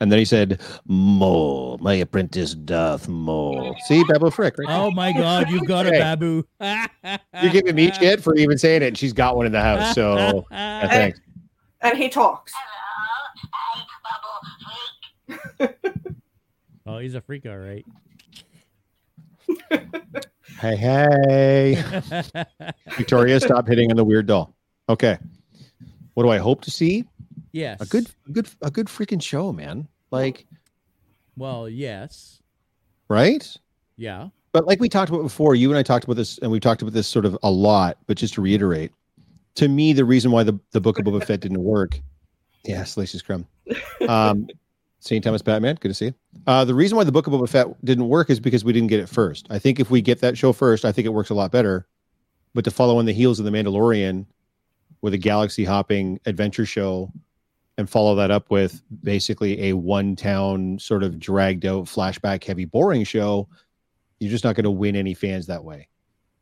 And then he said, "Mole, my apprentice doth mole." See, Babu Frick, right?
Oh my god, you've got a
Hey.
babu.
You're giving me shit for even saying it, and she's got one in the house. So, yeah, thanks.
And he talks.
oh, he's a freak, all right.
Hey, hey. Victoria, stop hitting on the weird doll. Okay. What do I hope to see?
yes.
A good, a good, a good freaking show, man. Like,
Well, yes.
right?
Yeah.
But like we talked about before, you and I talked about this, and we've talked about this sort of a lot. But just to reiterate, to me, the reason why the, the book of Boba Fett didn't work, yeah, Salacious Crumb, um, St. Thomas Batman, good to see you. Uh, the reason why the book of Boba Fett didn't work is because we didn't get it first. I think if we get that show first, I think it works a lot better. But to follow on the heels of the Mandalorian with a galaxy hopping adventure show and follow that up with basically a one town sort of dragged out flashback heavy boring show you're just not going to win any fans that way.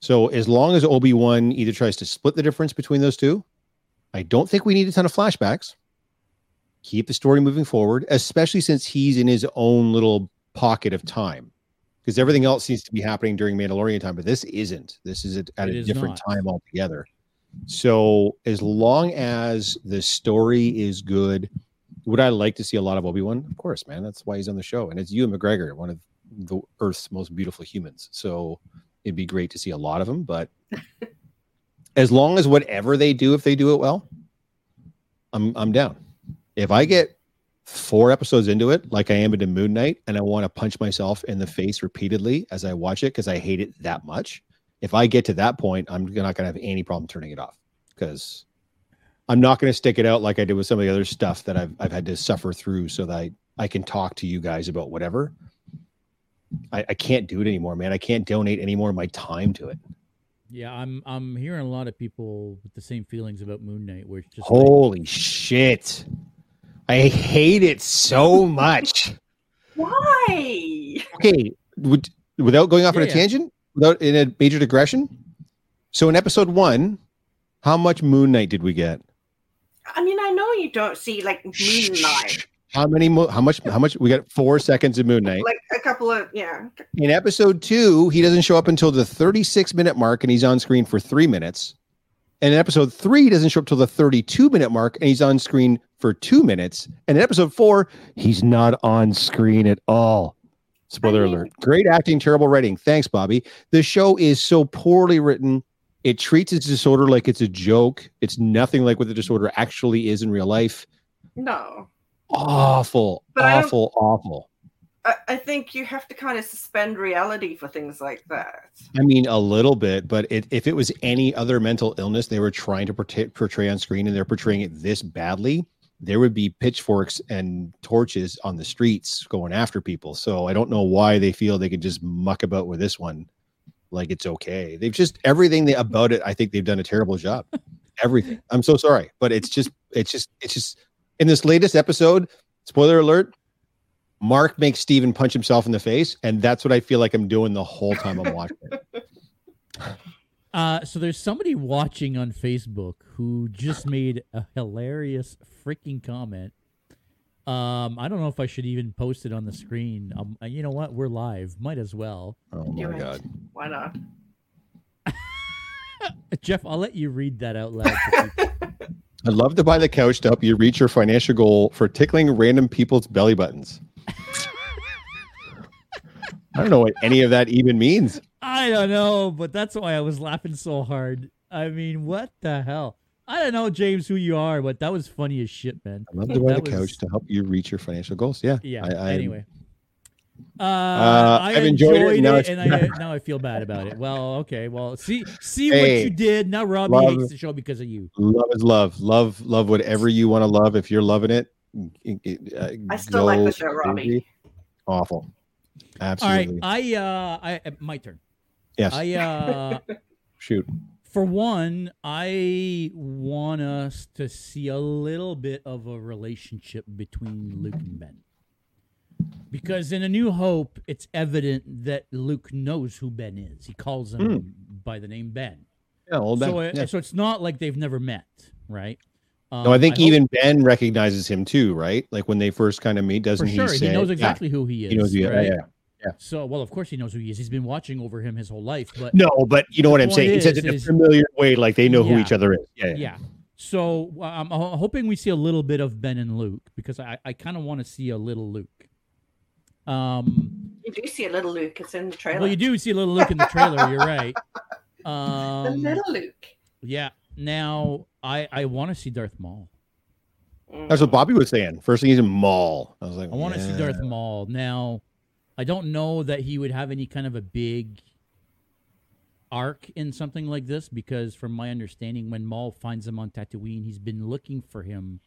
So as long as Obi Wan either tries to split the difference between those two, I don't think we need a ton of flashbacks. Keep the story moving forward, especially since he's in his own little pocket of mm-hmm. time, because everything else seems to be happening during Mandalorian time, but this isn't. This is at,
It
a
is
different
not.
time altogether. So as long as the story is good, would I like to see a lot of Obi Wan? Of course, man. That's why he's on the show, and it's Ewan McGregor, one of the Earth's most beautiful humans. So it'd be great to see a lot of them. But as long as whatever they do, if they do it well, I'm I'm down. If I get four episodes into it, like I am into Moon Knight, and I want to punch myself in the face repeatedly as I watch it because I hate it that much. If I get to that point, I'm not going to have any problem turning it off because I'm not going to stick it out like I did with some of the other stuff that I've I've had to suffer through so that I, I can talk to you guys about whatever. I, I can't do it anymore, man. I can't donate any more of my time to it.
Yeah, I'm I'm hearing a lot of people with the same feelings about Moon Knight where it's just like,
Holy shit. I hate it so much.
Why?
Okay, would, without going off on a
yeah.
tangent, without in a major digression. So in episode one, how much Moon Knight did we get?
I mean, I know you don't see like Moon Moonlight,
How many? Mo- how much? How much? We got four seconds of Moon Knight.
like a couple of yeah.
In episode two, he doesn't show up until the 36 minute mark and he's on screen for three minutes. And in episode three, he doesn't show up till the 32 minute mark and he's on screen for two minutes. And in episode four, he's not on screen at all. Spoiler
I mean-
alert. Great acting, terrible writing. Thanks, Bobby. The show is so poorly written. It treats its disorder like it's a joke. It's nothing like what the disorder actually is in real life.
No,
Awful,
But I
awful, awful.
I, I think you have to kind of suspend reality for things like that.
I mean, a little bit, but it, if it was any other mental illness they were trying to portray, portray on screen and they're portraying it this badly, there would be pitchforks and torches on the streets going after people. So I don't know why they feel they could just muck about with this one like it's okay. They've just everything they, about it. I think they've done a terrible job. Everything. I'm so sorry, but it's just, it's just, it's just in this latest episode, spoiler alert, Mark makes Steven punch himself in the face, and that's what I feel like I'm doing the whole time I'm watching it.
Uh, so there's somebody watching on Facebook who just made a hilarious freaking comment. Um, I don't know if I should even post it on the screen. Um, uh, you know what? We're live. Might as well.
Oh
Do
my
it.
god.
Why not?
Jeff, I'll let you read that out loud.
I'd love to buy the couch to help you reach your financial goal for tickling random people's belly buttons. I don't know what any of that even means.
I don't know, but that's why I was laughing so hard. I mean, what the hell? I don't know, James, who you are, but that was funny as shit, man.
I'd love to buy the
That was-
couch to help you reach your financial goals. Yeah.
Yeah.
I, I,
anyway. Uh, I
I've enjoyed
enjoyed,
it,
it,
now it's
and I, now I feel bad about it. Well, okay. Well, see, see
Hey,
what you did. Now Robbie
love-
hates the show because of you.
Love is love. Love, love whatever you want to love. If you're loving it, it- it, uh,
I still like the show, Robbie.
crazy. Awful.
All right,
Absolutely.
I, uh, I, uh, my turn.
yes.
I, uh,
Shoot.
for one, I want us to see a little bit of a relationship between Luke and Ben. Because in A New Hope, it's evident that Luke knows who Ben is. He calls him by the name Ben.
Yeah, old
So,
Ben.
it,
Yeah.
so it's not like they've never met, right? Um,
No, I think
hope-
even Ben recognizes him too, right? Like when they first kind of meet, doesn't For
sure
he
he,
say?
knows
Yeah,
exactly who he is.
he knows. who- Yeah,
right?
yeah.
So, well, of course he knows who he is. He's been watching over him his whole life. But
No, but you know what I'm
point
saying. He says
is-
it in a
is-
familiar way, like they know who each other is. Yeah, yeah.
yeah. So I'm ho- hoping we see a little bit of Ben and Luke because I, I kind of want to see a little Luke. Um,
You do see a little Luke. It's in the trailer.
well, you do see a little Luke in the trailer. You're right.
the
Um,
little Luke.
yeah. Now I I want to see Darth Maul.
That's what Bobby was saying. First thing he's in Maul. I was like,
I want to see. Darth Maul. Now, I don't know that he would have any kind of a big arc in something like this because, from my understanding, when Maul finds him on Tatooine, he's been looking for him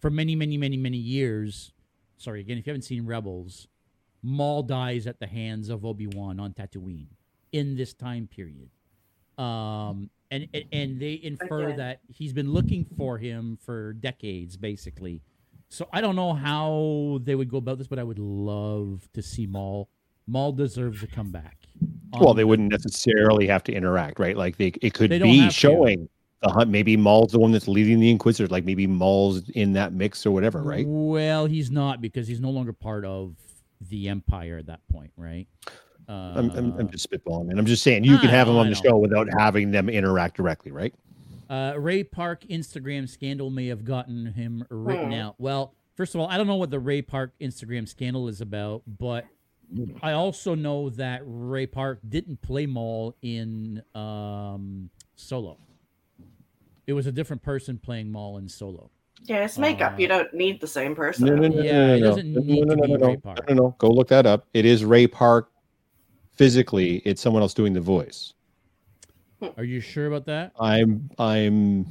for many, many, many, many years. Sorry, again, if you haven't seen Rebels, Maul dies at the hands of Obi Wan on Tatooine in this time period. Um, and and- and they infer that he's been looking for him for decades, basically. So I don't know how they would go about this, but I would love to see Maul. Maul deserves to come back.
Well,
Um,
they wouldn't necessarily have to interact, right? Like they, it could
They
be
have to.
showing the hunt. Maybe Maul's the one that's leading the Inquisitors. Like maybe Maul's in that mix or whatever, right?
Well, he's not because he's no longer part of the Empire at that point, right? Uh,
I'm, I'm, I'm just spitballing, and I'm just saying you can have them on
I
the show without having them interact directly, right?
Uh, Ray Park Instagram scandal may have gotten him written
Hmm.
out. Well, first of all, I don't know what the Ray Park Instagram scandal is about, but I also know that Ray Park didn't play Maul in um, Solo. It was a different person playing Maul in Solo.
Yeah, it's makeup.
Uh,
you don't need the same person.
No, no, no,
Yeah,
no,
it
no,
doesn't
no,
need
no,
to
no, no,
Ray
no,
Park.
No, no, no. Go look that up. It is Ray Park. Physically, it's someone else doing the voice.
Are you sure about that?
I'm, I'm.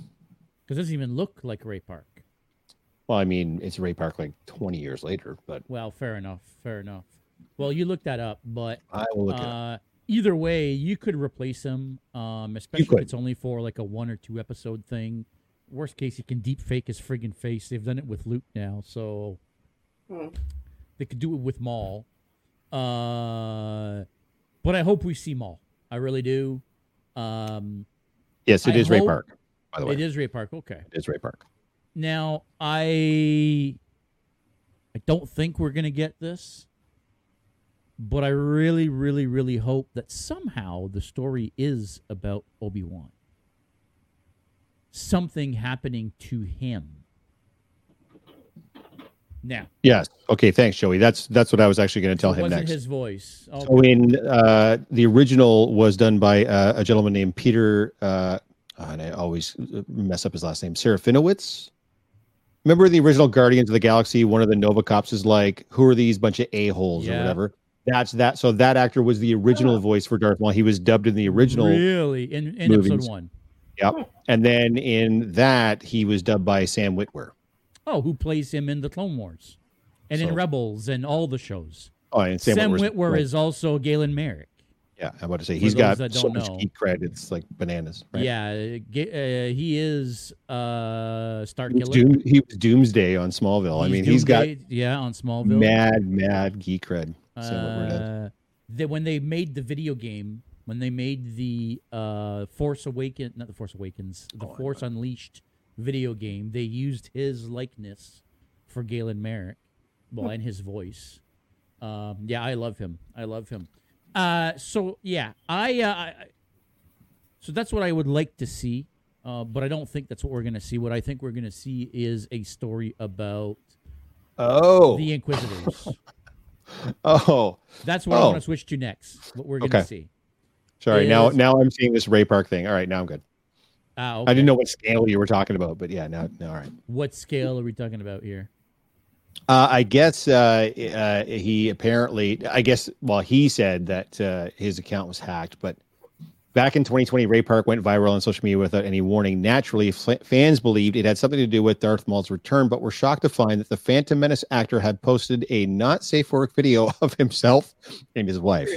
Because it doesn't even look like Ray Park.
Well, I mean, it's Ray Park like 20 years later, but
Well, fair enough. Fair enough. Well, you looked that up, but
I will look at it.
uh, either way, you could replace him, um, especially if it's only for like a one or two episode thing. Worst case, you can deep fake his friggin' face. They've done it with Luke now, so
Hmm.
they could do it with Maul. Uh, but I hope we see Maul. I really do. Um,
Yes, it
I
is Ray Park. By the way,
it is Ray Park. Okay.
It is Ray Park.
Now, I I don't think we're gonna get this, but I really, really, really hope that somehow the story is about Obi Wan. Something happening to him. Now,
Yes. Okay. Thanks, Joey. That's that's what I was actually going to tell
it
him
wasn't
next.
his voice. Oh,
So in uh, the original was done by uh, a gentleman named Peter, uh, and I always mess up his last name, Serafinowicz. Remember the original Guardians of the Galaxy? One of the Nova Corps is like, "Who are these bunch of a holes or whatever?" That's that. So that actor was the original voice for Darth Maul. He was dubbed in the original,
really in, in
movies.
episode one. Yep.
And then in that he was dubbed by Sam Witwer.
Oh, who plays him in the Clone Wars, and in Rebels and all the shows.
Oh, and Sam,
Sam, Witwer
right.
is also Galen Marek.
Yeah, I'm about to say he's got
that
so much
know.
geek cred. It's like bananas. Right?
Yeah, uh, he is uh, Star
He. Doom, he was Doomsday on Smallville. I mean, he's got
yeah on Smallville.
mad, mad geek cred. Say what we're at.
Uh, they, when they made the video game, when they made the uh, Force Awaken, not the Force Awakens, the
Oh,
Force Unleashed video game, they used his likeness for Galen Marek, well, and his voice. Um, yeah, I love him. I love him. Uh, so yeah, I, uh, I, I- so that's what I would like to see. Uh, but I don't think that's what we're going to see. What I think we're going to see is a story about
Oh,
the Inquisitors.
oh,
That's what I
Oh.
want to switch to next. What we're going to
Okay.
see.
sorry. Now, now I'm seeing this Ray Park thing. All right, now I'm good.
Ah,
I didn't know what scale you were talking about, but yeah, now, now all right.
What scale are we talking about here?
Uh, I guess uh, uh, he apparently, I guess, well, he said that uh, his account was hacked, but back in 2020, Ray Park went viral on social media without any warning. Naturally, f- fans believed it had something to do with Darth Maul's return, but were shocked to find that the Phantom Menace actor had posted a not safe for work video of himself and his wife.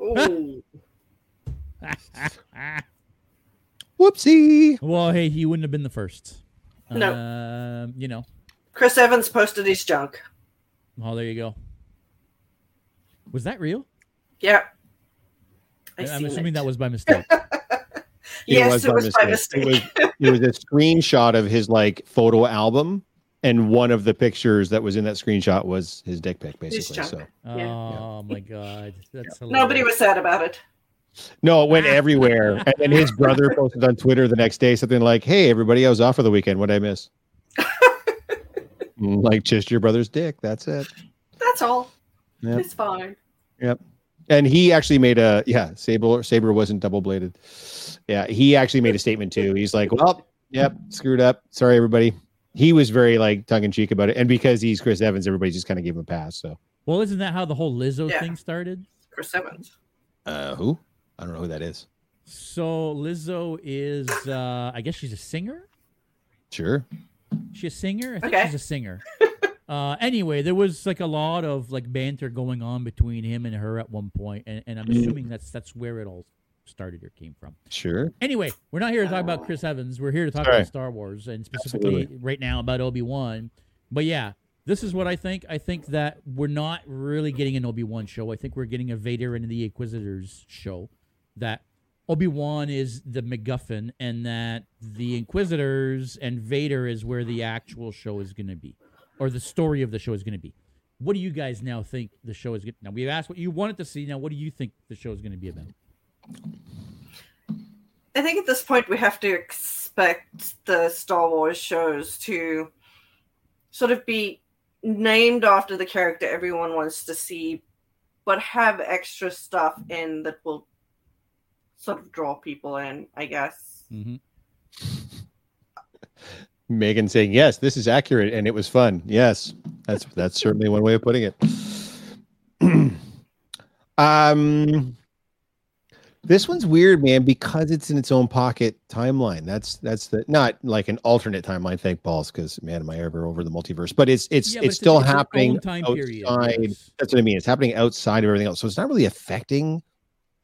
Ooh.
Whoopsie.
well, hey, he wouldn't have been the first.
No.
Um, you know.
Chris Evans posted his junk.
Oh, there you go. Was that real?
Yeah. I
I'm assuming
it.
that was by mistake.
Yes, it was by mistake.
It was, it was a screenshot of his like photo album, and one of the pictures that was in that screenshot was his dick pic, basically.
junk.
So
Yeah.
Oh my god, that's
Nobody was sad about it.
No, it went everywhere. And then his brother posted on Twitter the next day something like, "Hey, everybody, I was off for the weekend. What would I miss?" Like just your brother's dick. That's it.
That's all.
Yep.
It's fine. Yep.
And he actually made a yeah, Saber Saber wasn't double bladed. Yeah, he actually made a statement too. He's like, Well, yep, screwed up. Sorry everybody. He was very like tongue in cheek about it. And because he's Chris Evans, everybody just kind of gave him a pass. So
Well, isn't that how the whole Lizzo
Yeah.
thing started?
Chris Evans.
uh who? I don't know who that is.
So Lizzo is, uh, I guess she's a singer.
Sure.
She's a singer? I think
Okay.
she's a singer. uh, anyway, there was like a lot of like banter going on between him and her at one point, and, and I'm
Mm.
assuming that's that's where it all started or came from.
Sure.
Anyway, we're not here to talk about Chris Evans. We're here to talk
All right.
about Star Wars and specifically
Absolutely.
right now about Obi Wan. But yeah, this is what I think. I think that we're not really getting an Obi Wan show. I think we're getting a Vader and the Inquisitors show. That Obi Wan is the MacGuffin, and that the Inquisitors and Vader is where the actual show is going to be, or the story of the show is going to be. What do you guys now think the show is going? To? Now we've asked what you wanted to see. Now, what do you think the show is going to be about?
I think at this point we have to expect the Star Wars shows to sort of be named after the character everyone wants to see, but have extra stuff in that will sort of draw people in, I guess.
Mm-hmm.
Megan saying, Yes, this is accurate and it was fun. Yes. That's that's certainly one way of putting it. um this one's weird, man, because it's in its own pocket timeline. That's that's the not like an alternate timeline. Thank balls, because man, am I ever over the multiverse? But it's it's
Yeah,
it's
it's-
still
it's its
happening
time
outside.
period.
That's what I mean. It's happening outside of everything else, so it's not really affecting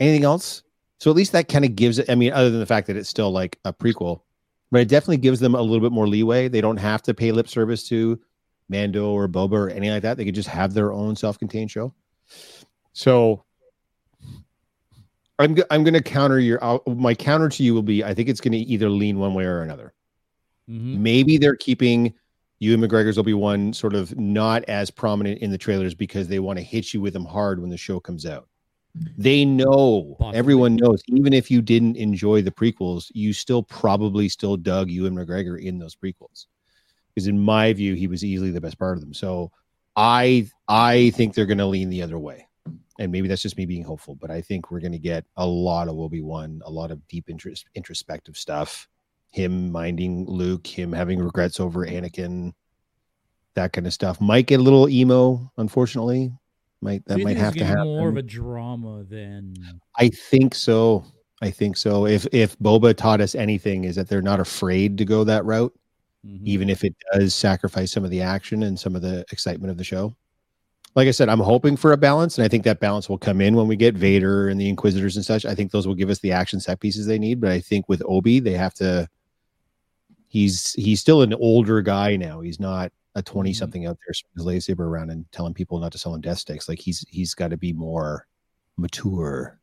anything else. So at least that kind of gives it. I mean, other than the fact that it's still like a prequel, but it definitely gives them a little bit more leeway. They don't have to pay lip service to Mando or Boba or anything like that. They could just have their own self-contained show. So I'm I'm going to counter your uh, my counter to you will be I think it's going to either lean one way or another.
Mm-hmm.
Maybe they're keeping Ewan McGregor's Obi Wan sort of not as prominent in the trailers because they want to hit you with them hard when the show comes out. They know everyone knows. Even if you didn't enjoy the prequels, you still probably still dug Ewan McGregor in those prequels because in my view he was easily the best part of them. So I I think they're going to lean the other way. And maybe that's just me being hopeful, but I think we're going to get a lot of Obi Wan, a lot of deep interest, introspective stuff. Him minding Luke, him having regrets over Anakin, that kind of stuff. Might get a little emo, unfortunately. Might that
So
might have to happen.
More of a drama than
I think so. I think so. If if Boba taught us anything, is that they're not afraid to go that route,
Mhm.
even if it does sacrifice some of the action and some of the excitement of the show. like I said, I'm hoping for a balance, and I think that balance will come in when we get Vader and the Inquisitors and such. I think those will give us the action set pieces they need. But I think with Obi, they have to. He's he's still an older guy now. He's not a 20 mm-hmm. something out there his lightsaber around and telling people not to sell him death sticks. Like he's he's got to be more mature,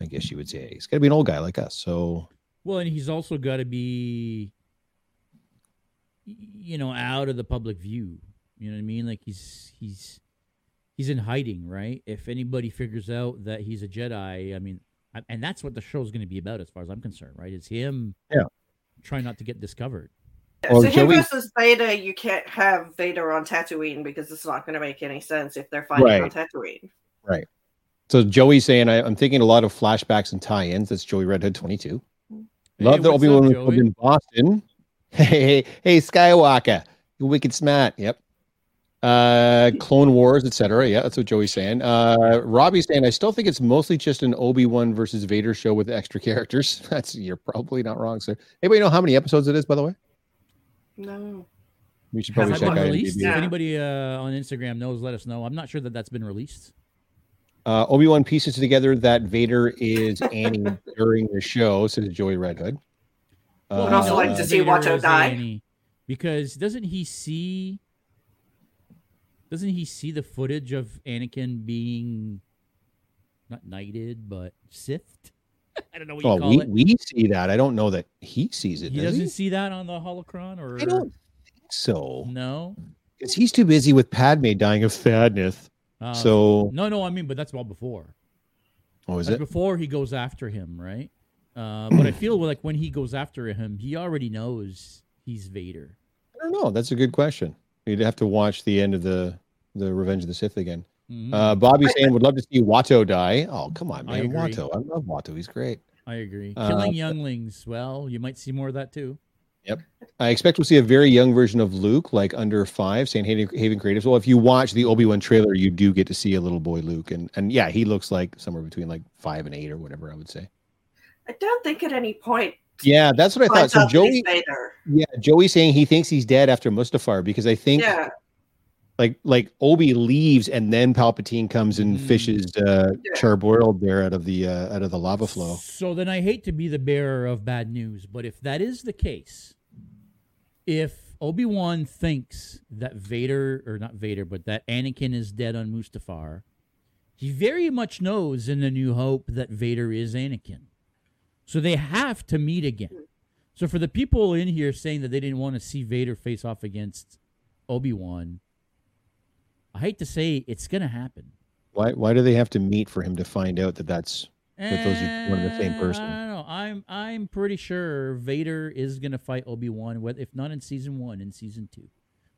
I guess you would say. He's got to be an old guy like us. So
Well, and he's also got to be, you know, out of the public view. You know what I mean? Like he's he's he's in hiding, right? If anybody figures out that he's a Jedi, I mean, and that's what the show's going to be about, as far as I'm concerned, right? It's him,
Yeah.
trying not to get discovered.
Well,
so him
Joey-
versus Vader, you can't have Vader on Tatooine because it's not going to make any sense if they're fighting on Tatooine. Right.
So Joey's saying I, I'm thinking a lot of flashbacks and tie-ins. That's Joey Red Hood 22.
Hey,
Love that Obi Wan was in Boston. Hey, hey, hey, Skywalker, you wicked smart. Yep. Uh, Clone Wars, etc. Yeah, that's what Joey's saying. Uh, Robbie's saying I still think it's mostly just an Obi Wan versus Vader show with extra characters. That's you're probably not wrong, sir. Anybody know how many episodes it is, by the way?
No.
We should probably
Has
check
been
out.
released?
IMDb.
If anybody uh, on Instagram knows, let us know. I'm not sure that that's been released.
Uh, Obi Wan pieces together that Vader is Annie during the show, says Joey Red Hood.
Well,
I'd also like to see
Vader
Watto die.
Annie, because doesn't he see? Doesn't he see the footage of Anakin being not knighted but Sithed? I don't know what you call
we,
it.
we see that. I don't know that he sees it.
he
does
doesn't
he?
see that on the holocron, or
I don't think so.
no.
Because he's too busy with Padme dying of sadness.
Uh,
So,
no, no. I mean, but that's all before.
oh, is
That's
it?
before he goes after him, right? Uh, but I feel like when he goes after him, he already knows he's Vader.
I don't know. That's a good question. You'd have to watch the end of the the Revenge of the Sith again.
Mhm.
Uh, Bobby saying would love to see Watto die. Oh, come on, man,
agree.
Watto. I love Watto. He's great.
I agree.
uh,
Killing younglings. Well, you might see more of that too. Yep.
I expect we'll see a very young version of Luke, like under five. Saying Haven, Haven Creatives. Well, if you watch the Obi Wan trailer, you do get to see a little boy Luke, and and yeah, he looks like somewhere between like five and eight or whatever. I would say.
I don't think at any point.
Yeah, that's what I thought. So
out that he's
Joey,
Vader.
yeah, Joey saying he thinks he's dead after Mustafar because I think
Yeah.
Like like Obi leaves and then Palpatine comes and
Mm.
fishes uh,
Yeah.
Charbroiled there out of the uh, out of the lava flow.
So then I hate to be the bearer of bad news, but if that is the case, if Obi Wan thinks that Vader, or not Vader, but that Anakin is dead on Mustafar, he very much knows in the New Hope that Vader is Anakin. So they have to meet again. So for the people in here saying that they didn't want to see Vader face off against Obi Wan, I hate to say it's going to happen.
Why why do they have to meet for him to find out that that's That those are one and the same
Eh,
person.
I don't know. I'm I'm pretty sure Vader is gonna fight Obi Wan, if not in season one, in season two.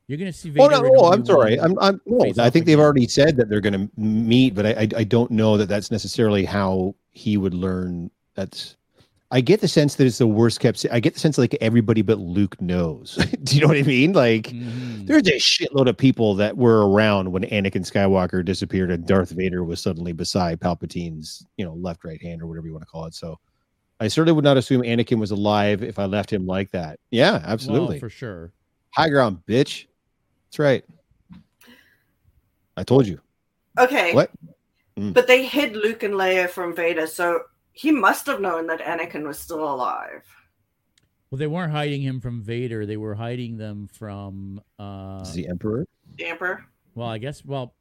You're gonna see Vader.
Oh no, no, I'm sorry. I'm, I'm no, I think they've
again.
already said that they're going to meet, but I, I, I don't know that that's necessarily how he would learn. That's. I get the sense that it's the worst kept. se- I get the sense like everybody but Luke knows. Do you know what I mean? Like
Mhm.
there's a shitload of people that were around when Anakin Skywalker disappeared and Darth Vader was suddenly beside Palpatine's, you know, left right hand or whatever you want to call it. So. I certainly would not assume Anakin was alive if I left him like that. Yeah,
Well,
absolutely.
for sure.
High ground, bitch. That's right. I told you.
Okay.
What? Mm.
But they hid Luke and Leia from Vader, so he must have known that Anakin was still alive.
Well, they weren't hiding him from Vader. They were hiding them from. Uh,
the Emperor?
The Emperor.
well, I guess. Well,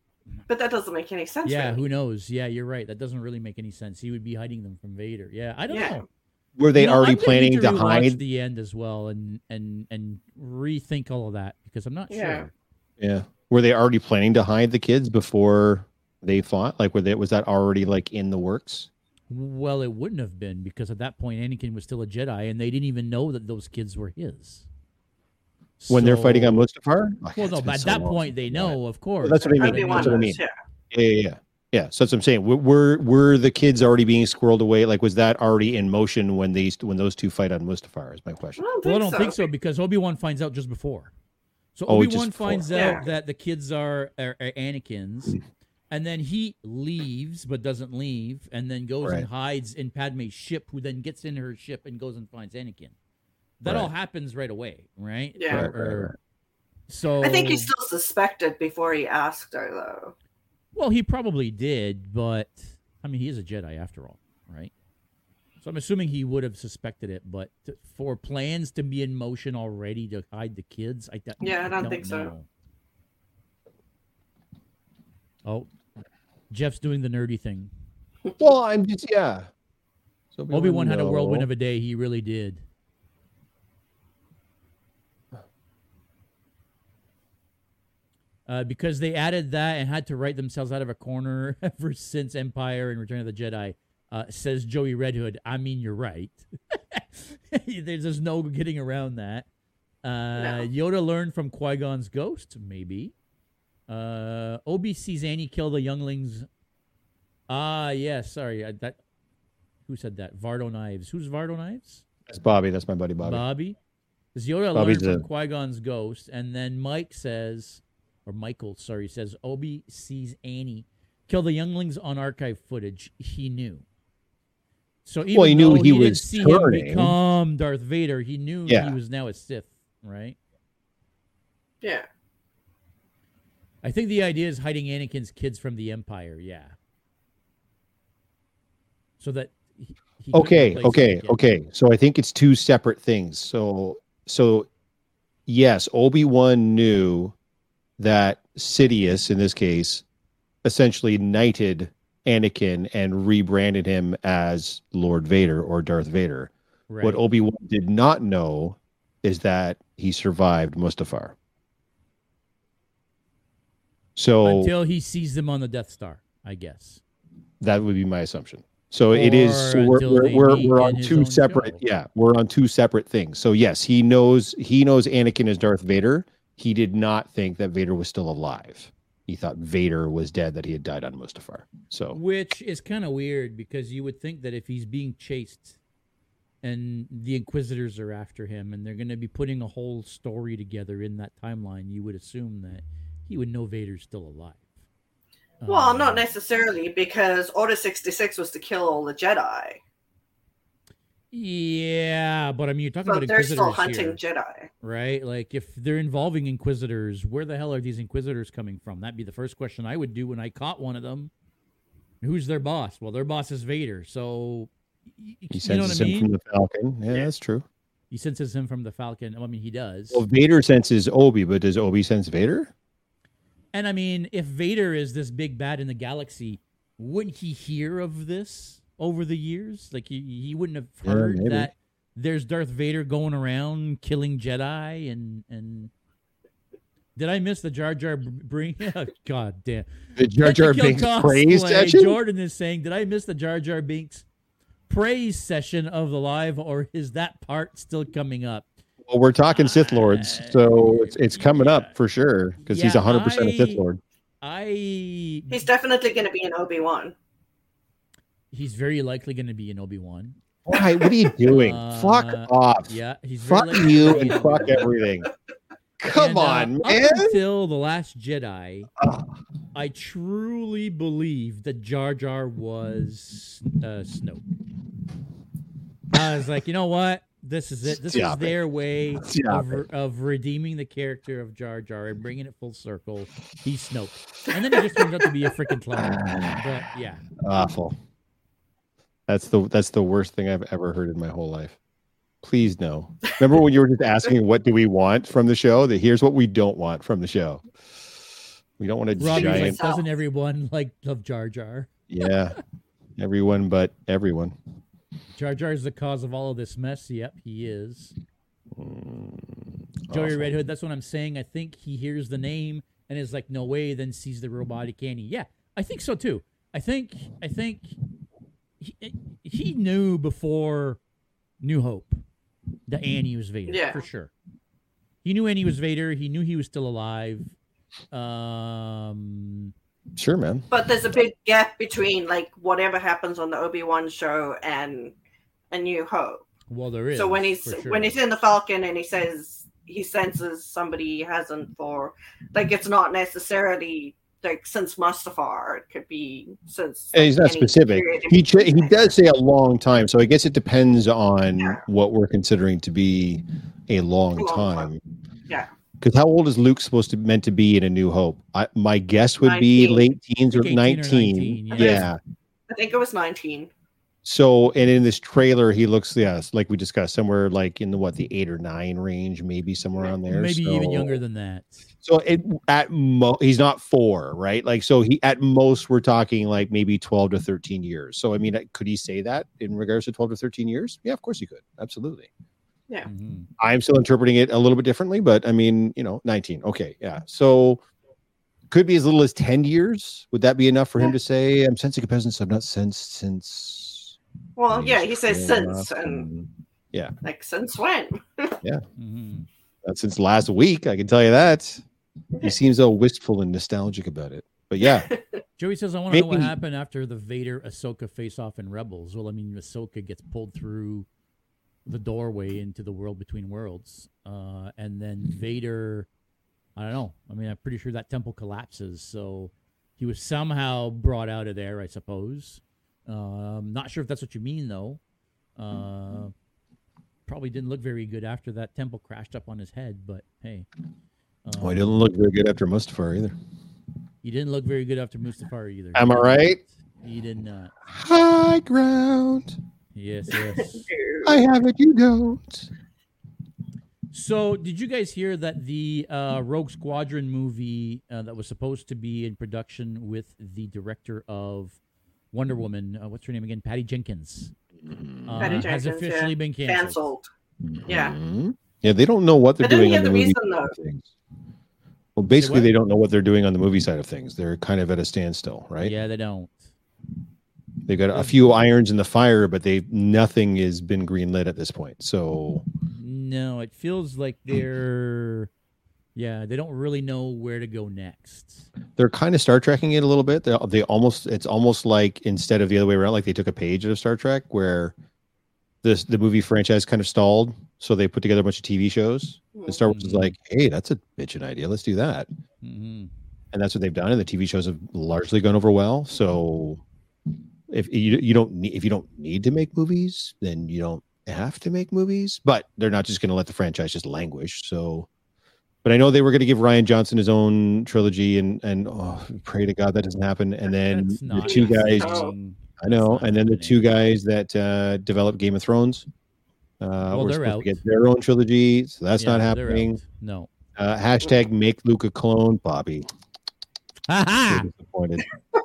But that doesn't make any sense.
yeah.
really.
Who knows? Yeah, you're right. That doesn't really make any sense. He would be hiding them from Vader. Yeah, I don't
Yeah.
know.
Were they
You know,
already
I'm gonna
planning to, hide?
the end as well and and and rethink all of that because I'm not
Yeah.
sure.
Yeah. Were they already planning to hide the kids before they fought? Like, were they, was that already like in the works?
Well, it wouldn't have been because at that point Anakin was still a Jedi, and they didn't even know that those kids were his.
When they're fighting on Mustafar? Oh,
Well, no, but at
so
that
long
point they
I saw
know, of course.
that's what I mean.
Obi-Wan
That's what I
knows,
mean.
yeah.
it. Yeah, yeah, yeah. Yeah. So that's what I'm saying. Were, were were the kids already being squirreled away? Like, was that already in motion when these when those two fight on Mustafar? Is my
I
question.
don't
Well, I don't
so.
think so because Obi Wan finds out just before. So
Oh,
Obi Wan
before.
finds
Yeah.
out that the kids are, are, are Anakin's, mm. And then he leaves but doesn't leave, and then goes
Right.
and hides in Padme's ship, who then gets in her ship and goes and finds Anakin. That all happens right away, right?
Yeah.
Or-
Right, right,
or- So
I think he still suspected before he asked her, though.
Well, he probably did, but I mean, he is a Jedi after all, right? So I'm assuming he would have suspected it, but to, for plans to be in motion already to hide the kids, I th-
Yeah, I don't think so.
Oh, Jeff's doing the nerdy thing.
Well, I'm just yeah. So
Obi Wan had a whirlwind of a day. He really did. Uh, because they added that and had to write themselves out of a corner ever since Empire and Return of the Jedi. Uh, says Joey Red Hood. I mean, you're right. There's just no getting around that. Uh,
No.
Yoda learned from Qui Gon's ghost, maybe. Uh, Obi sees Annie kill the younglings. Ah, yeah. Sorry, I, that. Who said that? Vardo Knives. Who's Vardo Knives?
That's Bobby. That's my buddy Bobby.
Bobby. Does Yoda
Bobby's
learn from Qui Gon's ghost, and then Mike says, or Michael, sorry, says Obi sees Annie kill the younglings on archive footage. He knew. So even
Well, he knew
though
he was
see
turning.
him become Darth Vader, he knew
Yeah.
he was now a Sith, right?
Yeah.
I think the idea is hiding Anakin's kids from the Empire. Yeah. So that he, he
okay okay okay so i think it's two separate things so so yes obi-wan knew that sidious in this case essentially knighted anakin and rebranded him as lord vader or darth vader
Right.
what obi-wan did not know is that he survived mustafar so
Until he sees them on the Death Star, I guess.
That would be my assumption. So it is. So we're we're we're, we're on two separate.
show.
Yeah, we're on two separate things. So yes, he knows he knows Anakin is Darth Vader. He did not think that Vader was still alive. He thought Vader was dead, that he had died on Mustafar. So
Which is kind of weird because you would think that if he's being chased and the Inquisitors are after him and they're going to be putting a whole story together in that timeline, you would assume that he would know Vader's still alive.
Well, not
Um,
necessarily because Order 66 was to kill all the Jedi.
Yeah, but I mean, you're talking
But
about
they're
Inquisitors
still hunting
here,
Jedi.
right? Like, if they're involving Inquisitors, where the hell are these Inquisitors coming from? That'd be the first question I would do when I caught one of them. Who's their boss? Well, their boss is Vader, so y- y-
he
you know what I
senses him from the Falcon. Yeah,
Yeah.
that's true.
He senses him from the Falcon. I mean, he does.
Well, Vader senses Obi, but does Obi sense Vader?
And I mean, if Vader is this big bad in the galaxy, wouldn't he hear of this over the years? Like he, he wouldn't have heard
maybe.
that there's Darth Vader going around killing Jedi and and. Did I miss the Jar Jar bring? Oh, God damn!
The Jar Jar Binks praise
uh,
session.
Jordan is saying, did I miss the Jar Jar Binks praise session of the live, or is that part still coming up?
Well, we're talking Sith Lords, so it's it's coming
Yeah.
up for sure because he's
Yeah,
hundred percent a Sith Lord.
I
He's definitely going to be an Obi Wan.
he's very likely going to be an Obi Wan.
Why? What are you doing?
Uh,
fuck off.
Yeah, he's very
Fuck
likely
you
gonna be
and fuck everything. Come
And, uh,
on,
Up
man.
until the Last Jedi,
Ah.
I truly believed that Jar Jar was uh, Snoke. I was like, you know what? This is it. This is
Stop it.
their way of, of redeeming the character of Jar Jar and bringing it full circle. He's Snoke, and then he just turns out to be a freaking clone. But yeah,
Awful. That's the that's the worst thing I've ever heard in my whole life. Please no. Remember when you were just asking what do we want from the show? That here's what we don't want from the show. We don't want a
Robbie's like,
giant.
doesn't everyone like love Jar Jar?
Yeah. Everyone but everyone.
Jar Jar is the cause of all of this mess. Yep, he is.
Mm,
Joey
awful.
Red Hood, that's what I'm saying. I think he hears the name and is like, no way, then sees the robotic Annie. Yeah, I think so too. I think I think he, he knew before New Hope that Annie was Vader.
Yeah.
For sure. He knew Annie was Vader. He knew he was still alive. Um
Sure, man.
But there's a big gap between like whatever happens on the Obi Wan show and A New Hope.
well there is.
so when he's
sure.
when he's in the Falcon and he says he senses somebody he hasn't for like it's not necessarily like since Mustafar. It could be since
And he's not specific. He ch- he does say a long time, so I guess it depends on
Yeah.
what we're considering to be a long
A long
time.
time. Yeah.
Because how old is Luke supposed to meant to be in A New Hope? I, my guess would be late teens or
Like 18 or
19.
19, yeah.
yeah.
I think it was 19.
So, and in this trailer, he looks, yes, like we discussed, somewhere like in the what, the eight or nine range, maybe somewhere on there.
Maybe even younger than that.
So it at mo he's not four, right? Like so he at most we're talking like maybe twelve to thirteen years. So I mean, could he say that in regards to twelve to thirteen years? Yeah, of course he could. Absolutely.
Mhm.
I'm still interpreting it a little bit differently, but I mean, you know, nineteen. Okay, yeah. So could be as little as ten years. Would that be enough for him to say, "I'm sensing a presence I've not sensed since"?
Well, yeah, he says since,
enough,
and
yeah.
like since when?
Mhm.
uh, since last week, I can tell you that. He seems all wistful and nostalgic about it. But yeah,
Joey says, "I want to know what happened after the Vader Ahsoka face off in Rebels." Well, I mean, Ahsoka gets pulled through the doorway into the world between worlds, uh, and then Vader. I don't know. I mean, I'm pretty sure that temple collapses, so he was somehow brought out of there. I suppose. Um, not sure if that's what you mean, though. Uh, probably didn't look very good after that temple crashed up on his head, but hey.
oh, he
Um,
didn't look very good after Mustafar either.
He didn't look very good after Mustafar either.
Am I right?
He did not.
High ground.
Yes, yes.
I have it, you don't.
so, did you guys hear that the uh, Rogue Squadron movie uh, that was supposed to be in production with the director of Wonder Woman, uh, what's her name again? Patty Jenkins, uh,
Patty
has
Jenkins, yeah.
officially been canceled.
Canceled. Yeah.
Mhm. Yeah, they don't know what they're
I
doing
hear
on the
the
movie
reason,
side of things. Well, basically,
what?
they don't know what they're doing on the movie side of things. They're kind of at a standstill, right?
Yeah, they don't.
They got a few irons in the fire, but they nothing has been greenlit at this point. So
No, it feels like they're. Yeah, they don't really know where to go next.
they're kind of Star Trekking it a little bit. They they almost it's almost like instead of the other way around, like they took a page out of Star Trek where this the movie franchise kind of stalled, so they put together a bunch of TV shows. And Star Wars is
Mhm.
like, hey, that's a bitchin' idea. Let's do that.
hmm
and that's what they've done and the tv shows have largely gone over well so if you, you don't need if you don't need to make movies then you don't have to make movies but they're not just going to let the franchise just languish so but i know they were going to give Rian Johnson his own trilogy and and oh pray to god that doesn't happen and then the two guys
happening.
i know and then the two guys that uh developed game of thrones uh
Well,
were
they're
supposed
out.
to get their own trilogy so that's
Yeah,
not happening.
No.
uh hashtag make luke a clone bobby
Ha ha!
so disappointed.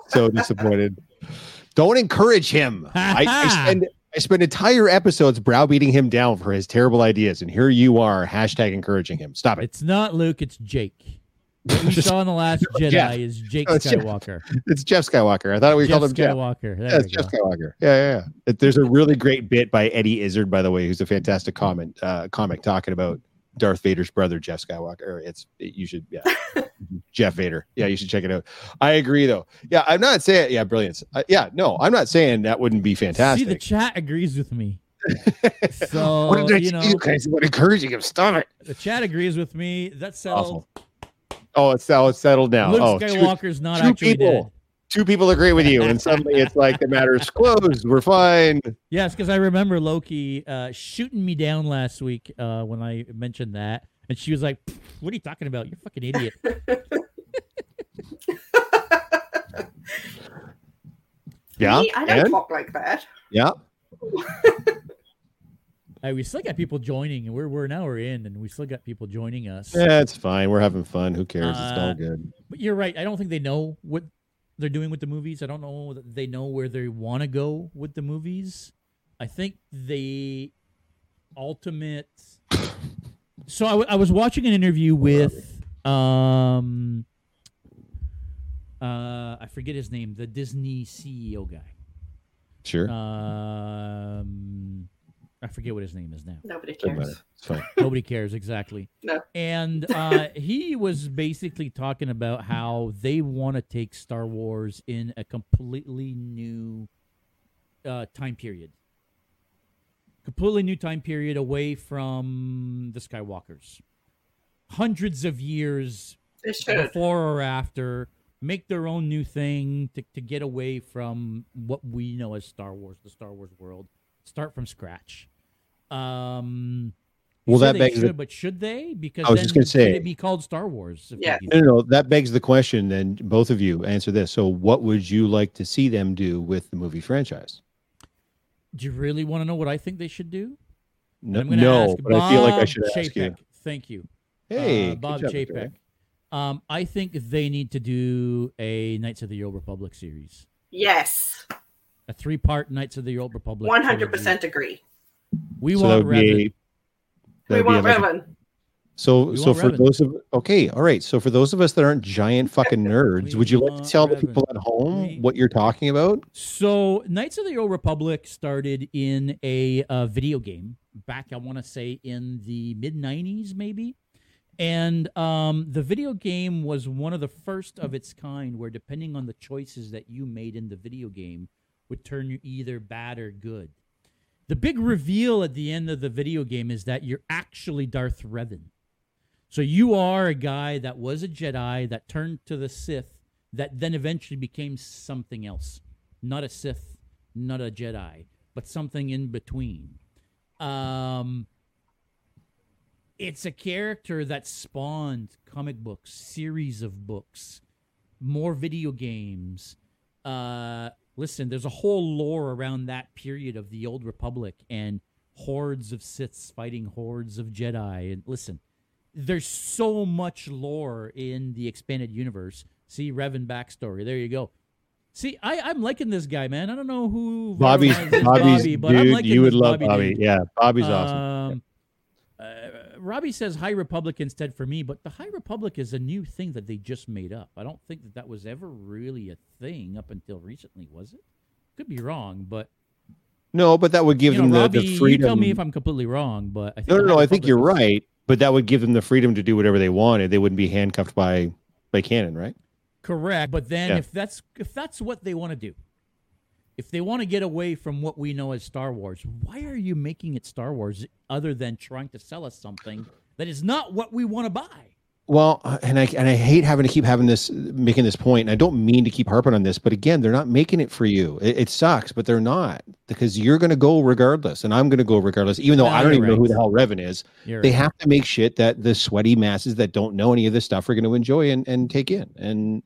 so disappointed. Don't encourage him. I, I spend I spend entire episodes browbeating him down for his terrible ideas, and here you are, hashtag encouraging him. Stop it.
It's not Luke, it's Jake. What we saw in the Last Jedi
Jeff.
is Jake
it's Jeff.
Skywalker.
It's Jeff Skywalker. I thought we
Jeff
called him Jeff.
Skywalker. There
Yeah, it's Jeff. Skywalker. Yeah, yeah, yeah. There's a really great bit by Eddie Izzard, by the way, who's a fantastic comment uh, comic talking about Darth Vader's brother, Jeff Skywalker. It's it, you should, yeah, Jeff Vader. Yeah, you should check it out. I agree, though. Yeah, I'm not saying, yeah, brilliance. Uh, yeah, no, I'm not saying that wouldn't be fantastic.
See, the chat agrees with me. So,
what did I
you know,
you guys? What encouraging him? Stop it.
the chat agrees with me. That's settled.
Oh, it's oh, it's settled now.
Luke
oh, two,
Skywalker's not
two
actually
people.
dead.
Two people agree with you, and suddenly it's like the matter's closed. We're fine.
Yes, because I remember Loki uh, shooting me down last week uh, when I mentioned that. And she was like, What are you talking about? You're a fucking idiot.
Yeah,
Me? I don't
and
talk like that.
yeah,
Hey, we still got people joining, and we're, we're an hour in, and we still got people joining us.
yeah, it's fine. We're having fun. Who cares? it's all
Uh,
good.
But you're right. I don't think they know what they're doing with the movies. I don't know that they know where they want to go with the movies. I think the ultimate. So I, w- I was watching an interview with um uh I forget his name, the Disney CEO guy.
Sure,
Um I forget what his name is now.
Nobody cares.
matter. It's fine.
Nobody cares exactly.
No.
And uh, he was basically talking about how they want to take Star Wars in a completely new uh, time period. Completely new time period away from the Skywalkers. Hundreds of years before or after, make their own new thing to, to get away from what we know as Star Wars, the Star Wars world. Start from scratch. Um,
Well, that begs
should,
the-
but should they? Because
I was
then
just gonna say-
it be called Star Wars? if
Yeah.
No,
that?
no, no, that begs the question. Then both of you answer this. So, what would you like to see them do with the movie franchise?
Do you really want to know what I think they should do?
No,
I'm
no
ask
but I feel like I
Bob
should ask you.
Thank you.
Hey,
uh, Bob
job,
Chapek. Um, I think they need to do a Knights of the Old Republic series,
Yes,
a three-part Knights of the Old Republic.
one hundred
trilogy.
percent agree.
We
So
want
would be
Revan.
a-
We
be
want
like a-
Revan.
So,
We
so for
Revan.
those of okay, all right. So for those of us that aren't giant fucking nerds,
We
would you like to tell the people at home
We-
what you're talking about?
So, Knights of the Old Republic started in a uh, video game back, I want to say, in the mid 90s, maybe. And um, the video game was one of the first of its kind where, depending on the choices that you made in the video game, would turn you either bad or good. The big reveal at the end of the video game is that you're actually Darth Revan. So you are a guy that was a Jedi that turned to the Sith that then eventually became something else. Not a Sith, not a Jedi, but something in between. Um, it's a character that spawned comic books, series of books, more video games. Uh, listen, there's a whole lore around that period of the Old Republic and hordes of Siths fighting hordes of Jedi. And listen, there's so much lore in the expanded universe. See Revan backstory. There you go. See, I, I'm liking this guy, man. I don't know who
Bobby's Bobby's
Bobby, but I'm
dude.
liking
You would love
Bobby.
Bobby. Yeah, Bobby's awesome.
Um, uh, Robbie says High Republic instead for me, but the High Republic is a new thing that they just made up. I don't think that that was ever really a thing up until recently, was it? Could be wrong, but
No, but that would give
you know,
them the,
Robbie,
the freedom.
you tell me if I'm completely wrong, but I think
no, no, no. I think you're
was-
right, but that would give them the freedom to do whatever they wanted. They wouldn't be handcuffed by by canon, right?
Correct, but then
Yeah.
if that's if that's what they want to do, if they want to get away from what we know as Star Wars, why are you making it Star Wars other than trying to sell us something that is not what we want to buy?
Well, uh, and I and I hate having to keep having this making this point, and I don't mean to keep harping on this, but again, they're not making it for you. It, it sucks, but they're not because you're going to go regardless, and I'm going to go regardless, even though
No,
I don't even know who the hell Revan is.
You're
They
right.
have to make shit that the sweaty masses that don't know any of this stuff are going to enjoy and, and take in, and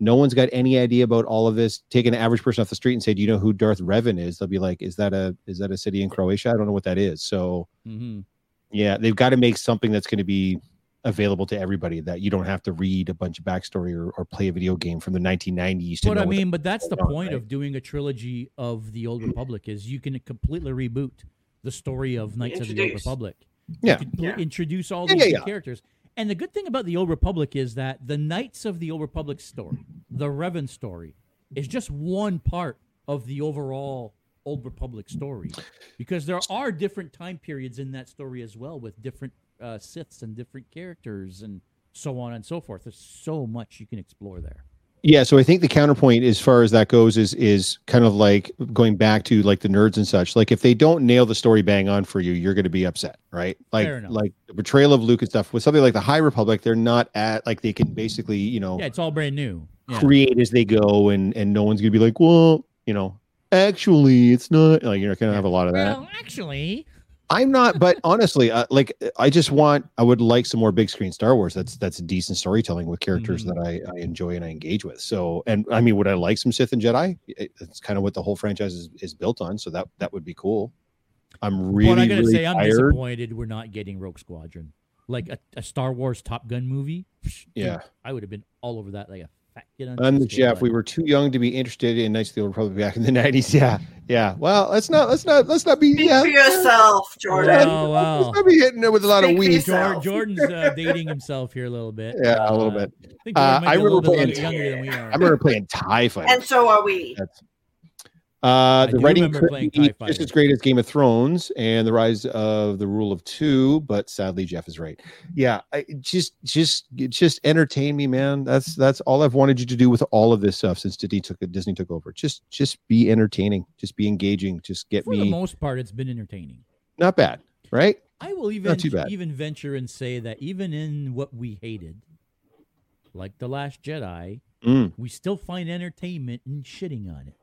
no one's got any idea about all of this. Take an average person off the street and say, "Do you know who Darth Revan is?" They'll be like, "Is that a is that a city in Croatia? I don't know what that is." So
Mhm.
yeah, they've got to make something that's going to be available to everybody that you don't have to read a bunch of backstory or, or play a video game from the 1990s. To
But
know
I
what
mean, but that's the
on,
point
right?
of doing a trilogy of the Old Republic is you can completely reboot the story of Knights of the Old Republic.
Yeah.
You can
Yeah.
introduce all
Yeah,
these
yeah, yeah.
characters. And the good thing about the Old Republic is that the Knights of the Old Republic story, the Revan story, is just one part of the overall Old Republic story. Because there are different time periods in that story as well, with different uh, Siths and different characters and so on and so forth. There's so much you can explore there.
Yeah, so I think the counterpoint as far as that goes is is kind of like going back to like the nerds and such. Like if they don't nail the story bang on for you, you're going to be upset, right? Like like the betrayal of Luke and stuff with something like the High Republic, they're not at like they can basically you know
Yeah, it's all brand new. Yeah.
create as they go, and and no one's going to be like, well, you know, actually, it's not like you're not going to have a lot of that.
Well, actually,
I'm not, but honestly, uh, like I just want, I would like some more big screen Star Wars. That's that's decent storytelling with characters
Mhm.
that I, I enjoy and I engage with. So, and I mean, would I like some Sith and Jedi? It, it's kind of what the whole franchise is, is built on. So that that would be cool. I'm really,
but I gotta
really
say, I'm
tired.
disappointed we're not getting Rogue Squadron, like a, a Star Wars Top Gun movie. Psh, dude,
Yeah.
I would have been all over that like a fat kid on
I'm the Jeff.
but-
We were too young to be interested in Knights of the Old Republic back in the '90s. Yeah, yeah. Well, let's not, let's not, let's not be.
Speak
yeah,
for yourself, Jordan.
Oh, wow.
Let's not be hitting it with a lot of
Speak for
weed.
yourself.
Jordan's uh, dating himself here a little bit.
Yeah, a little
Uh,
bit.
I think
Uh,
Jordan might
I
be a
remember
bit
playing-
younger than we are.
I remember playing Tie Fighter.
And so are we.
Uh, the writing
remember
could
playing
be just as great as Game of Thrones and the rise of the Rule of Two, but sadly Jeff is right. Yeah, I, just just just entertain me, man. That's that's all I've wanted you to do with all of this stuff since Disney took Disney took over. Just just be entertaining, just be engaging, just get
For the
me
most part, it's been entertaining.
not bad, right?
I will even
too bad.
even venture and say that even in what we hated, like the Last Jedi,
Mm.
we still find entertainment in shitting on it.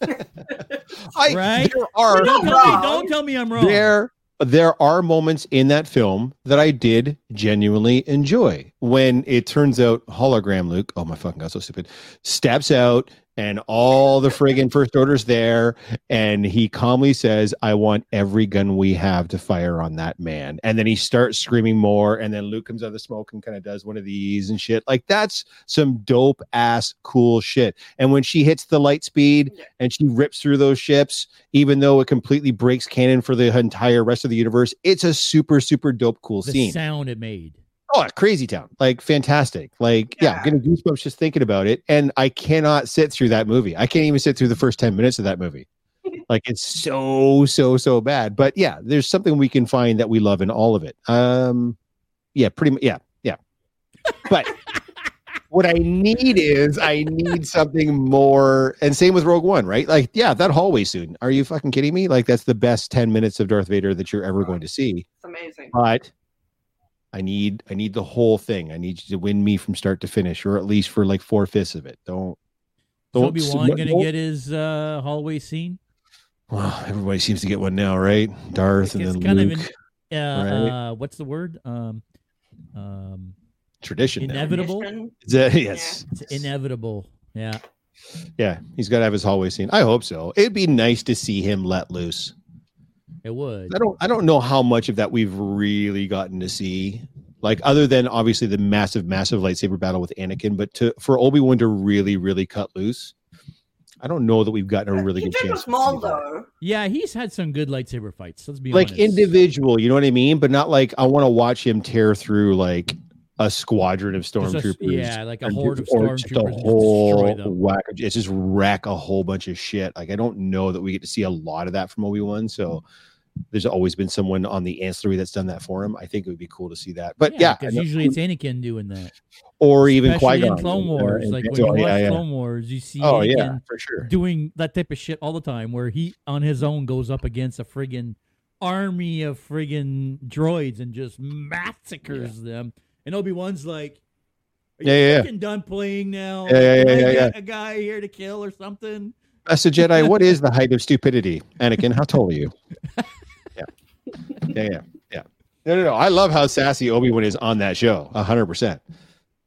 I,
Right?
There are
Don't tell, me, don't tell me I'm wrong.
there there are moments in that film that I did genuinely enjoy. When it turns out hologram Luke, oh my fucking god, so stupid, steps out and all the friggin' first orders there, and he calmly says, "I want every gun we have to fire on that man." And then he starts screaming more, and then Luke comes out of the smoke and kind of does one of these and shit. Like that's some dope ass cool shit. And when she hits the light speed and she rips through those ships, even though it completely breaks canon for the entire rest of the universe, it's a super super dope cool
The
scene.
sound it made.
Oh, crazy town. Like fantastic. Like, yeah,
Yeah.
getting goosebumps just thinking about it. And I cannot sit through that movie. I can't even sit through the first 10 minutes of that movie. Like it's so, so, so bad. But yeah, there's something we can find that we love in all of it. Um, yeah, pretty much. Yeah, yeah. But what I need is I need something more. And same with Rogue One, right? Like, yeah, that hallway soon. Are you fucking kidding me? Like, that's the best 10 minutes of Darth Vader that you're ever going to see
It's amazing.
but I need I need the whole thing. I need you to win me from start to finish, or at least for like four fifths of it. Don't don't.
Obi Wan
don't-
gonna get his uh, hallway scene.
Well, everybody seems to get one now, right? Darth and then
kind
Luke.
an- Uh,
right?
uh, what's the word? Um, um,
Tradition.
inevitable.
Mission.
Is that- yes.
It's inevitable. Yeah.
Yeah, he's got to have his hallway scene. I hope so. It'd be nice to see him let loose.
It would.
I don't I don't know how much of that we've really gotten to see. Like other than obviously the massive, massive lightsaber battle with Anakin, but to for Obi Wan to really, really cut loose, I don't know that we've gotten a uh, really
he
good
did
chance.
with Maul
to see that.
though.
Yeah, he's had some good lightsaber fights. Let's be
like
honest.
individual, you know what I mean? But not like I want to watch him tear through like a squadron of stormtroopers.
yeah, like a
and
horde
do-
of stormtroopers
a whole
destroy
whack. of- It's just wreck a whole bunch of shit. Like I don't know that we get to see a lot of that from Obi Wan. So mm. there's always been someone on the ancillary that's done that for him. I think it would be cool to see that. But yeah,
because usually it's Anakin doing that.
or even Qui
in
Gon
Clone Wars. Like when you watch
yeah, yeah.
Clone Wars, you see
Oh
Anakin
yeah, for sure.
doing that type of shit all the time, where he on his own goes up against a friggin' army of friggin' droids and just massacres them. And Obi Wan's like, "Are you
Yeah, yeah, yeah.
fucking done playing now?
Yeah, yeah,
Can
yeah,
I
yeah,
get a guy here to kill or something?"
As a Jedi, what is the height of stupidity? Anakin, how tall are you? Yeah. Yeah, yeah, yeah. No, no, no. I love how sassy Obi Wan is on that show, hundred percent.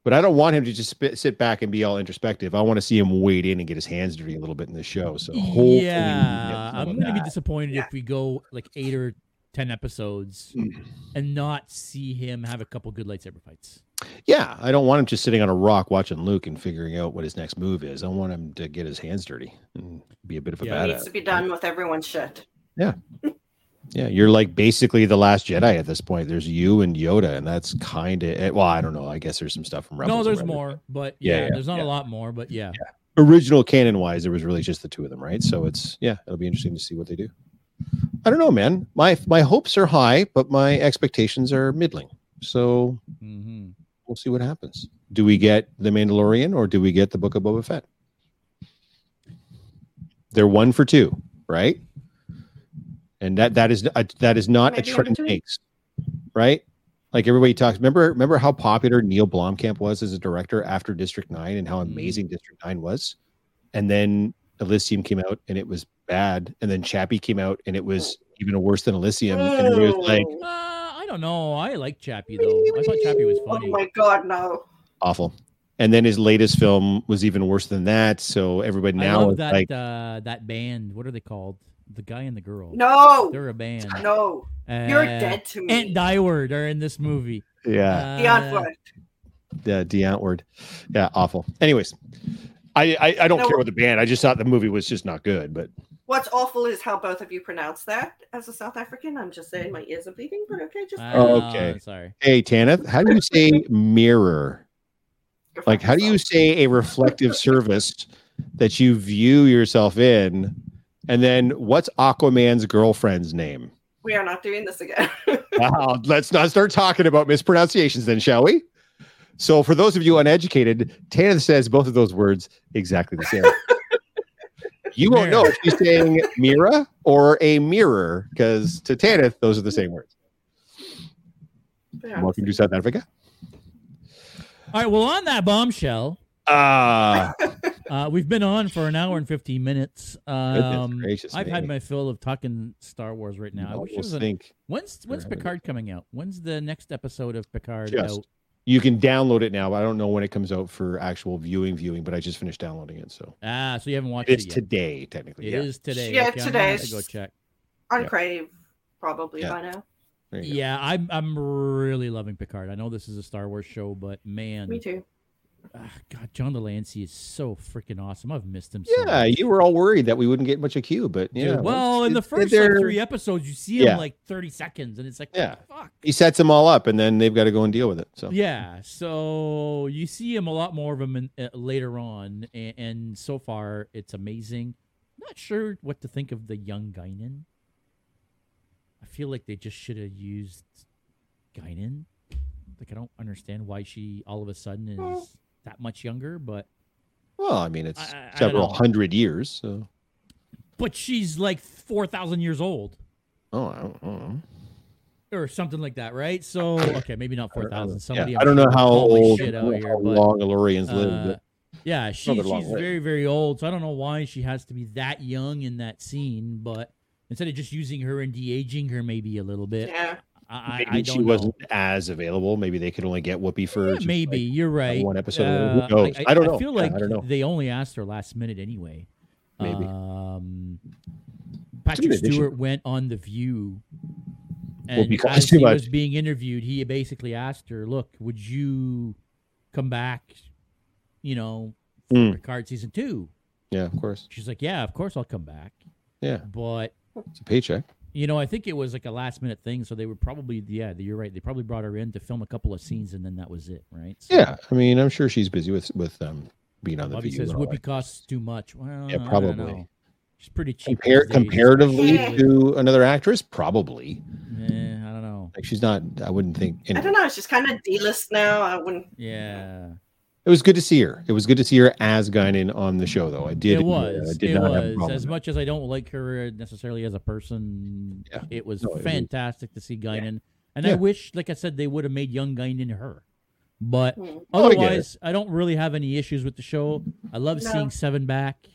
But I don't want him to just spit, sit back and be all introspective. I want to see him wade in and get his hands dirty a little bit in this show. So hopefully,
yeah, I'm gonna be disappointed
Yeah.
if we go like eight or ten episodes
Mm.
and not see him have a couple good lightsaber fights.
Yeah, I don't want him just sitting on a rock watching Luke and figuring out what his next move is. I want him to get his hands dirty and be a bit of a
Yeah.
He
badass.
needs to be done with everyone's shit.
Yeah, yeah, you're like basically the last Jedi at this point. There's you and Yoda, and that's kind of well. I don't know. I guess there's some stuff from Rebels.
no, there's
whatever.
more, but
Yeah,
yeah,
yeah,
there's not
yeah.
a lot more, but yeah.
Original canon wise, there was really just the two of them, right? So it's yeah, it'll be interesting to see what they do. I don't know, man. My my hopes are high, but my expectations are middling. So
hmm
we'll see what happens. Do we get the Mandalorian or do we get the Book of Boba Fett? They're one for two, right? And that that is uh, that is not a
Maybe in
trend makes, right? Like everybody talks. Remember, remember how popular Neil Blomkamp was as a director after District Nine, and how
Mhm.
amazing District Nine was. And then Elysium came out, and it was bad. And then Chappie came out, and it was even worse than Elysium. And it was like.
Uh, I don't know. I like Chappie though. I thought Chappie was funny.
Oh my god, no.
awful. And then his latest film was even worse than that. So everybody
I
now
love
is
that
like,
uh, that band. What are they called? The guy and the girl.
No.
They're a band.
No.
Uh,
You're dead to me.
Aunt Dyward are in this movie.
yeah,
The
Uh,
Antwoord.
yeah, Die Antwoord. Yeah, awful. Anyways, I I, I don't
No.
care what the band. I just thought the movie was just not good. But
What's awful is how both of you pronounce that as a South African. I'm just saying my ears are bleeding, but okay, just
Oh, okay.
Sorry.
hey, Tanith, how do you say mirror? Like, how do you say a reflective surface that you view yourself in? And then what's Aquaman's girlfriend's name?
We are not doing this again.
Wow, let's not start talking about mispronunciations then, shall we? So, for those of you uneducated, Tanith says both of those words exactly the same. you won't know if she's saying Mira or a mirror, because to Tanith, those are the same words.
Yeah.
Welcome to South Africa.
All right. Well, on that bombshell,
Ah,
Uh, we've been on for an hour and 15 minutes. Um,
gracious
I've had my fill of talking Star Wars right now. I wish it
almost
was a,
think
when's when's. Picard coming out? When's the next episode of Picard
Just
out?
You can download it now. But I don't know when it comes out for actual viewing. Viewing, but I just finished downloading it, so
Ah, so you haven't watched
it's
it yet.
today technically.
It
yeah.
is today.
Yeah,
okay, I'm gonna have to go check.
On
Yeah.
Crave, probably
Yeah.
by now.
There go.
Yeah, I'm I'm really loving Picard. I know this is a Star Wars show, but man,
Me too.
Ah, God, John de Lancie is so freaking awesome. I've missed him. So
Yeah,
much.
you were all worried that we wouldn't get much of Q, but
Dude,
yeah.
well, in the first like, three episodes, you see him
Yeah.
like 30 seconds, and it's like,
Yeah.
fuck.
he sets them all up, and then they've got to go and deal with it. So
Yeah, so you see him a lot more of him in, uh, later on, and, and so far it's amazing. Not sure what to think of the young Guinan. I feel like they just should have used Guinan. Like I don't understand why she all of a sudden is that much younger, but
well, I mean, it's
I- I- I
several
know.
hundred years. So
but she's like four thousand years old.
oh, I don't, I don't know.
or something like that, right? So okay, maybe not
I
four
don't know.
thousand.
Yeah, I don't know how old,
shit out
don't
here,
how
but
long El-Aurians live.
uh,
But
yeah, she, she's
way.
very very old. So I don't know why she has to be that young in that scene, but instead of just using her and de aging her maybe a little bit,
Yeah.
I, I,
maybe
I
she
know.
wasn't as available. Maybe they could only get Whoopi for
Yeah, maybe
like,
you're right.
one episode.
Uh,
Who knows? I, don't know.
I feel
Yeah,
like
I don't know.
they only asked her last minute anyway.
Maybe.
Um, Patrick. Stewart went on the View,
Well,
and
because
as he was being interviewed, he basically asked her, "Look, would you come back? You know, for
Mm.
Picard season two?
Yeah, of course.
She's like, "Yeah, of course I'll come back."
Yeah,
But
it's a paycheck.
You know, I think it was like a last minute thing, so they were probably yeah, you're right. They probably brought her in to film a couple of scenes, and then that was it, right? So,
Yeah, I mean, I'm sure she's busy with with um being on the
Bobby
View
says
and all
Whoopi
that.
costs too much. Well,
Yeah, probably.
She's pretty cheap.
Compare,
these days.
comparatively
Yeah.
to another actress, probably.
Yeah, I don't know.
Like she's not. I wouldn't think.
I don't know. She's kind of D-list now. I wouldn't.
Yeah,
It was good to see her. It was good to see her as Guinan on the show, though. I did.
it was.
I did
It
not
was.
problem
As much as I don't like her necessarily as a person,
Yeah.
it was
No, it was-
fantastic to see Guinan. And I wish, like I said, they would have made young Guinan her. But
Hmm.
Oh, I
otherwise, I, don't really have any issues with the show. I love
No.
seeing Seven back.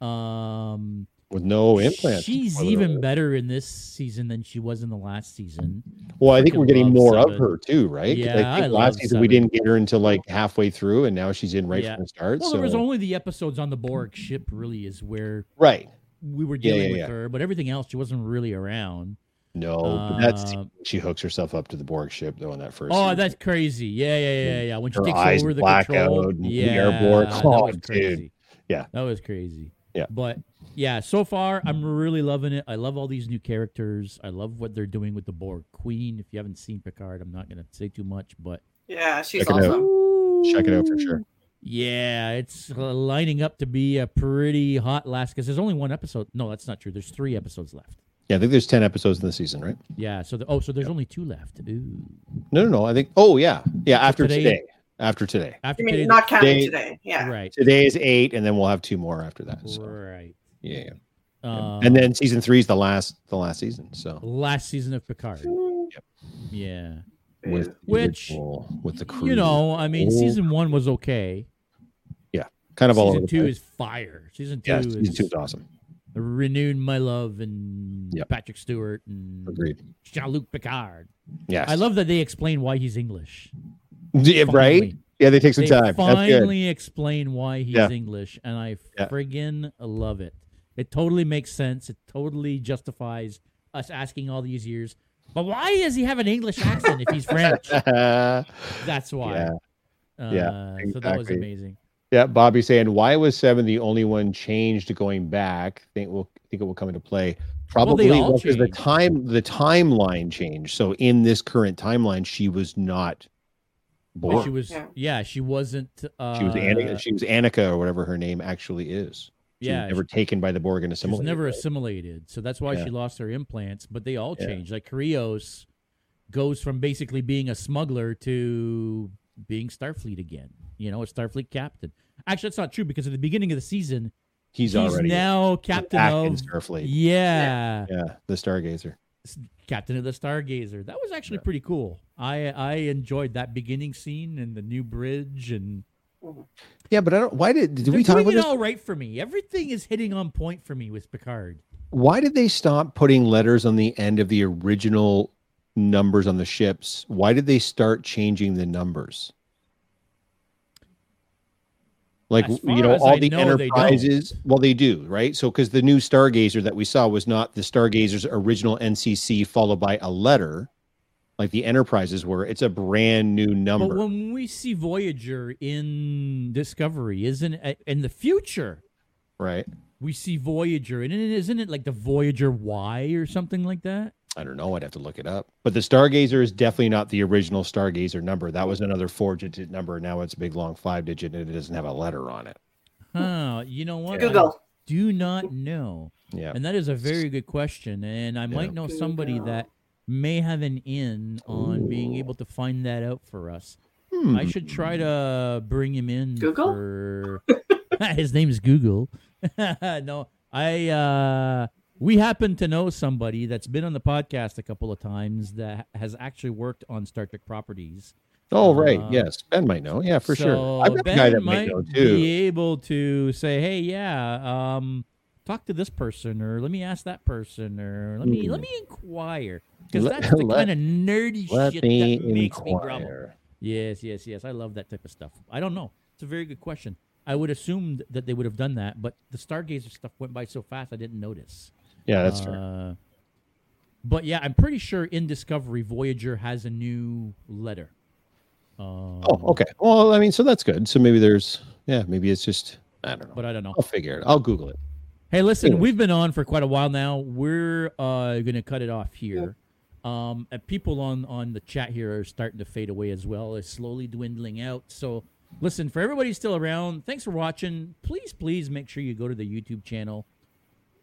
Um,
it. With no implants.
She's even better in this season than she was in the last season.
Well, I think we're getting more of her too, right?
Yeah,
I
I
think
love
last season we didn't get her until like halfway through, and now she's in right
Yeah.
from the start.
Well,
so
there was only the episodes on the Borg ship, really, is where
right.
we were dealing
yeah,
with
yeah.
her, but everything else, she wasn't really around.
No, but that's
Uh,
she hooks herself up to the Borg ship though in that first.
Oh,
season.
that's crazy. Yeah, yeah, yeah, yeah. When she
Her
takes
eyes
over the
black
control.
out and the
yeah,
airborne.
that
Oh,
was
dude.
crazy.
Yeah.
That was crazy.
Yeah.
But yeah, so far I'm really loving it. I love all these new characters. I love what they're doing with the Borg Queen. If you haven't seen Picard, I'm not gonna say too much, but
Yeah, she's
Check it
awesome.
Check it out for sure.
Yeah, it's uh, lining up to be a pretty hot last because there's only one episode. No, that's not true. There's three episodes left.
Yeah, I think there's ten episodes in the season, right?
Yeah. So the, oh, so there's only two left. Ooh.
No, no, no. I think. Oh, yeah, yeah. After
today-
today, after today,
After
I mean,
today,
not counting
They-
today. Yeah.
right,
today is eight, and then we'll have two more after that. So
right.
Yeah, yeah.
Um,
and then season three is the last, the last season. So
last season of Picard.
Yep.
Yeah.
with
Which,
original- with the crew,
You know, I mean,
Oh.
season one was okay.
Yeah, kind of all
Season
the
two
place.
is fire. Season two
yeah,
is
season two is awesome.
renewed my love and
Yep.
Patrick Stewart and
Agreed.
Jean Luc Picard.
Yes,
I love that they explain why he's English.
Yeah, right. Yeah, they take some
They
time. That's good.
finally explain why he's
Yeah.
English, and I
Yeah.
friggin' love it. It totally makes sense. It totally justifies us asking all these years. But why does he have an English accent if he's French? That's why.
Yeah.
Uh,
Yeah,
So that was amazing.
Yeah, Bobby saying why was seven the only one changed going back? Think will think it will come into play. Probably
all
because the time the timeline changed. So in this current timeline, she was not
But
born.
she was,
Yeah.
yeah, she wasn't. Uh,
She was Annika. She was Annika or whatever her name actually is. She
yeah,
was never taken by the Borg and
she
assimilated.
never
right?
assimilated, so that's why
Yeah.
she lost her implants. But they all
Yeah.
changed. Like Krios goes from basically being a smuggler to being Starfleet again. You know, a Starfleet captain. Actually, that's not true because at the beginning of the season,
He's,
he's,
already
now captain
back
of
in Starfleet.
yeah,
Yeah, the Stargazer.
captain of the Stargazer. That was actually pretty cool. I I enjoyed that beginning scene and the new bridge and mm-hmm.
Yeah, but I don't. Why did did
They're
we talk about
it
this?
all right for me. Everything is hitting on point for me with Picard.
Why did they stop putting letters on the end of the original numbers on the ships? Why did they start changing the numbers? Like you know, all
I
the
know, they
enterprises. Well, they do, right? So because the new Stargazer that we saw was not the Stargazer's original NCC followed by a letter, like the enterprises were. It's a brand new number.
But when we see Voyager in Discovery, isn't it in the future?
right?
We see Voyager, and isn't it like the Voyager Y or something like that?
I don't know. I'd have to look it up. But the Stargazer is definitely not the original Stargazer number. That was another four-digit number. Now it's a big long five-digit, and it doesn't have a letter on it.
Huh? You know what? I
Google.
do not know,
Yeah.
and that is a very good question. And I might know somebody
Google.
that may have an in on being able to find that out for us.
Hmm.
I should try to bring him in.
Google?
For... His name is Google. no, I. uh We happen to know somebody that's been on the podcast a couple of times that has actually worked on Star Trek properties.
Oh, right.
Uh,
yes. Ben might know. Yeah, for
so
sure. I've got a
Ben
guy that
might
might know too.
be able to say, "Hey, yeah, um, talk to this person, or let me ask that person, or let me let
Hmm.
me inquire." Because that's the
let-
kind of nerdy shit that makes me grumble. Yes, yes, yes. I love that type of stuff. I don't know. It's a very good question. I would assume that they would have done that, but the Stargazer stuff went by so fast I didn't notice.
Yeah, that's true.
uh, But yeah, I'm pretty sure in Discovery, Voyager has a new letter. Um,
Oh, okay. Well, I mean, so that's good. So maybe there's, yeah, maybe it's just, I don't know.
But I don't know.
I'll figure it. I'll Google it.
Hey, listen,
Anyways.
we've been on for quite a while now. We're uh, going to cut it off here. Um, and people on, on the chat here are starting to fade away as well. It's slowly dwindling out. So, listen, for everybody still around, thanks for watching. Please, please make sure you go to the YouTube channel,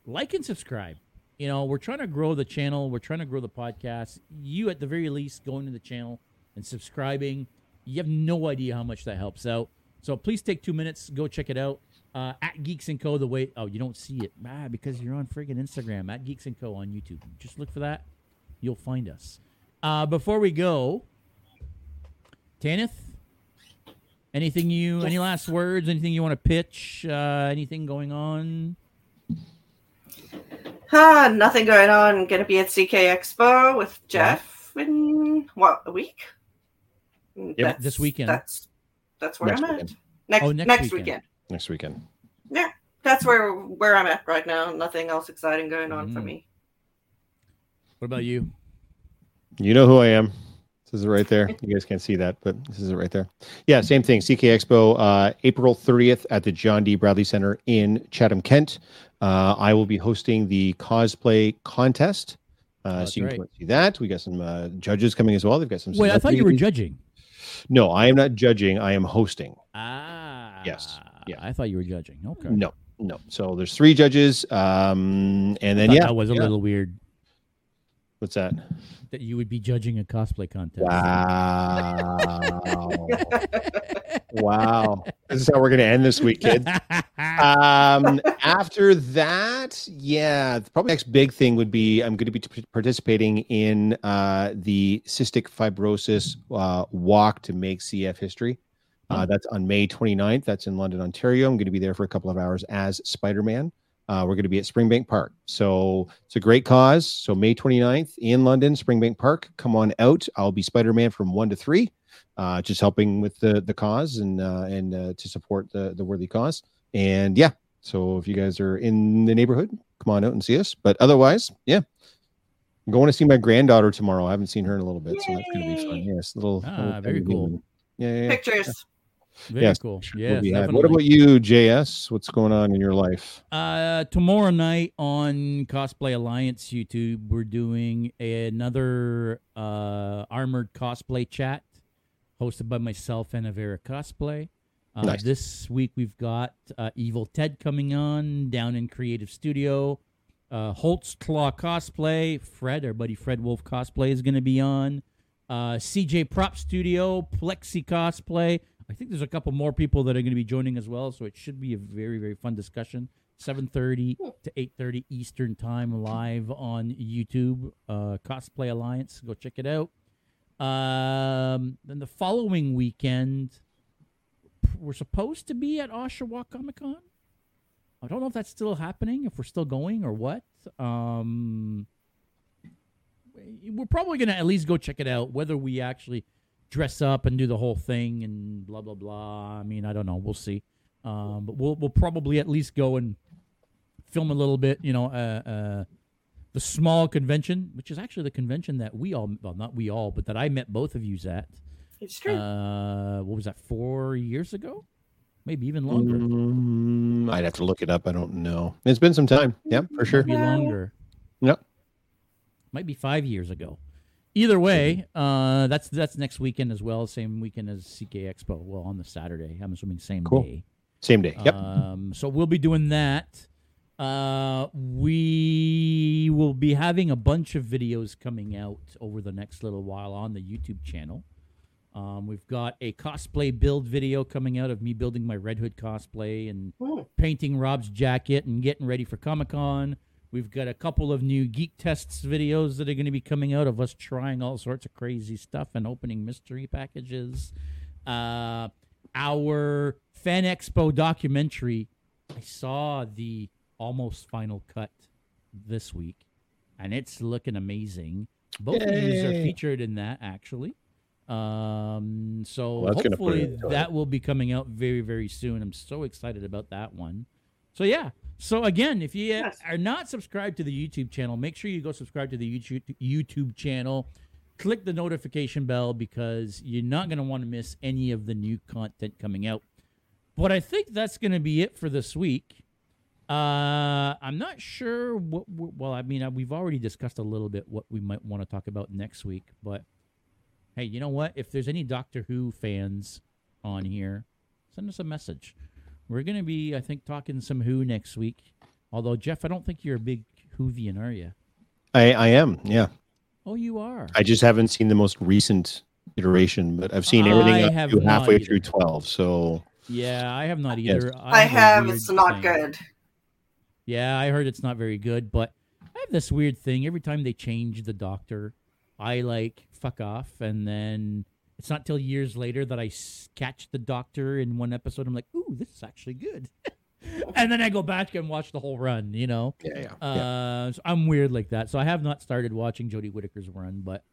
like and subscribe. You know, we're trying to grow the channel. We're trying to grow the podcast. You, at the very least, going to the channel and subscribing, you have no idea how much that helps out. So please take two minutes, go check it out. Uh, at Geeks and Co. The way oh you don't see it ah, because you're on friggin' Instagram at Geeks and Co. on YouTube. Just look for that, you'll find us. Uh, before we go, Tanith, anything you any last words? Anything you want to pitch? Uh, anything going on?
Ah, nothing going on. Going to be at CK Expo with Jeff in what a week? That's-
this weekend.
That's that's where
Next
I'm
weekend.
at. Next
Oh, next
next,
weekend.
weekend.
Next weekend.
Yeah, that's where where I'm at right now. Nothing else exciting going on for
Mhm.
me.
What about you?
You know who I am. This is it right there. You guys can't see that, but this is it right there. Yeah, same thing. CK Expo, uh, April 30th at the John D. Bradley Center in Chatham, Kent. Uh, I will be hosting the cosplay contest. Uh, so you
right.
can see that. We got some uh, judges coming as well. They've got some.
Wait, I thought you were judging.
No, I am not judging. I am hosting.
Ah,
Yes. Yeah.
I thought you were judging. Okay,
No, no. So there's three judges, um, and then yeah,
that was a
yeah.
little weird
What's that?
that you would be judging a cosplay contest.
Wow. wow. This is how we're going to end this week, kids. Um, after that, yeah, probably next big thing would be I'm going to be t- participating in uh, the cystic fibrosis uh, walk to make CF history. Uh,
Oh.
that's on May 29th. That's in London, Ontario. I'm going to be there for a couple of hours as Spider Man. Uh, we're going to be at Springbank Park. So it's a great cause. So May 29th in London, Springbank Park. Come on out. I'll be Spider Man from one to three, uh, just helping with the the cause and uh, and uh, to support the the worthy cause. And yeah, so if you guys are in the neighborhood, come on out and see us. But otherwise, yeah. I'm going to see my granddaughter tomorrow. I haven't seen her in a little bit, so that's going to be fun.
Yay.
Yes, little.
Ah,
little
very cool.
Yeah, yeah, yeah.
Pictures.
Very
Yes,
cool. Yeah.
What about you, JS? What's going on in your life?
Uh, tomorrow night on Cosplay Alliance YouTube, we're doing another uh, armored cosplay chat hosted by myself and Avera Cosplay. Uh,
Nice.
This week we've got uh, Evil Ted coming on down in Creative Studio. Uh, Holtz Claw Cosplay, Fred, our buddy Fred Wolf Cosplay is going to be on. Uh, CJ Prop Studio, Plexi Cosplay. I think there's a couple more people that are going to be joining as well, so it should be a very very fun discussion. 7:30 to 8:30 Eastern Time live on YouTube. Uh, Cosplay Alliance, go check it out. Um, then the following weekend, we're supposed to be at Oshawa Comic Con. I don't know if that's still happening, if we're still going or what. Um, we're probably gonna at least go check it out. Whether we actually dress up and do the whole thing and blah blah blah. I mean, I don't know. We'll see. Um, but we'll we'll probably at least go and film a little bit. You know, uh, uh, the small convention, which is actually the convention that we all well not we all, but that I met both of yous at.
It's true.
Uh, what was that? Four years ago, maybe even longer.
Mm, I'd have to look it up. I don't know. It's been some time. Yeah, for sure.
Might be
Yeah.
longer.
Yep.
Might be five years ago. Either way, uh, that's that's next weekend as well. Same weekend as CK Expo. Well, on the Saturday. I'm assuming same
Cool.
day.
Same day. Yep.
Um, so we'll be doing that. Uh, we will be having a bunch of videos coming out over the next little while on the YouTube channel. Um, we've got a cosplay build video coming out of me building my Red Hood cosplay and painting Rob's jacket and getting ready for Comic Con. We've got a couple of new Geek Tests videos that are going to be coming out of us trying all sorts of crazy stuff and opening mystery packages. Uh, our Fan Expo documentary, I saw the almost final cut this week, and it's looking amazing. Both of you are featured in that, actually. Um, so
Well, that's gonna put
hopefully that will be coming out very, very soon. I'm so excited about that one. So yeah. So again, if you
Yes.
are not subscribed to the YouTube channel, make sure you go subscribe to the YouTube YouTube channel. Click the notification bell because you're not going to want to miss any of the new content coming out. But I think that's going to be it for this week. Uh, I'm not sure what. well, I mean, uh, we've already discussed a little bit what we might want to talk about next week. But hey, you know what? If there's any Doctor Who fans on here, send us a message. We're going to be, I think, talking some Who next week. Although Jeff, I don't think you're a big Whovian, are you?
I, I am. Yeah.
Oh, you are.
I just haven't seen the most recent iteration, but I've seen everything
I
up
have
to halfway
either.
through 12. So
yeah, I have not
Yes.
either.
I
a
have. It's not
thing.
good.
Yeah, I heard it's not very good, but I have this weird thing. Every time they change the doctor, I like fuck off, and then it's not till years later that I s- catch the doctor in one episode. I'm like, ooh, this is actually good, and then I go back and watch the whole run. You know,
yeah, yeah.
uh,
yeah.
so I'm weird like that. So I have not started watching Jodie Whittaker's run, but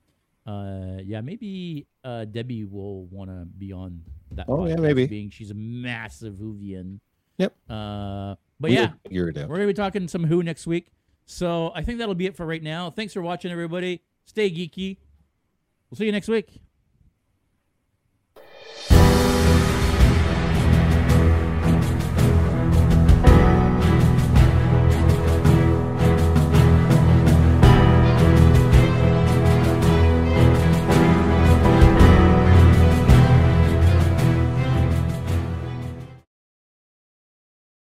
uh, yeah, maybe uh, Debbie will want to be on that.
Oh, yeah, maybe.
being she's a massive Whovian.
Yep.
Uh, but
We'll
yeah, we're going to be talking some Who next week. So I think that'll be it for right now. Thanks for watching, everybody. Stay geeky. We'll see you next week.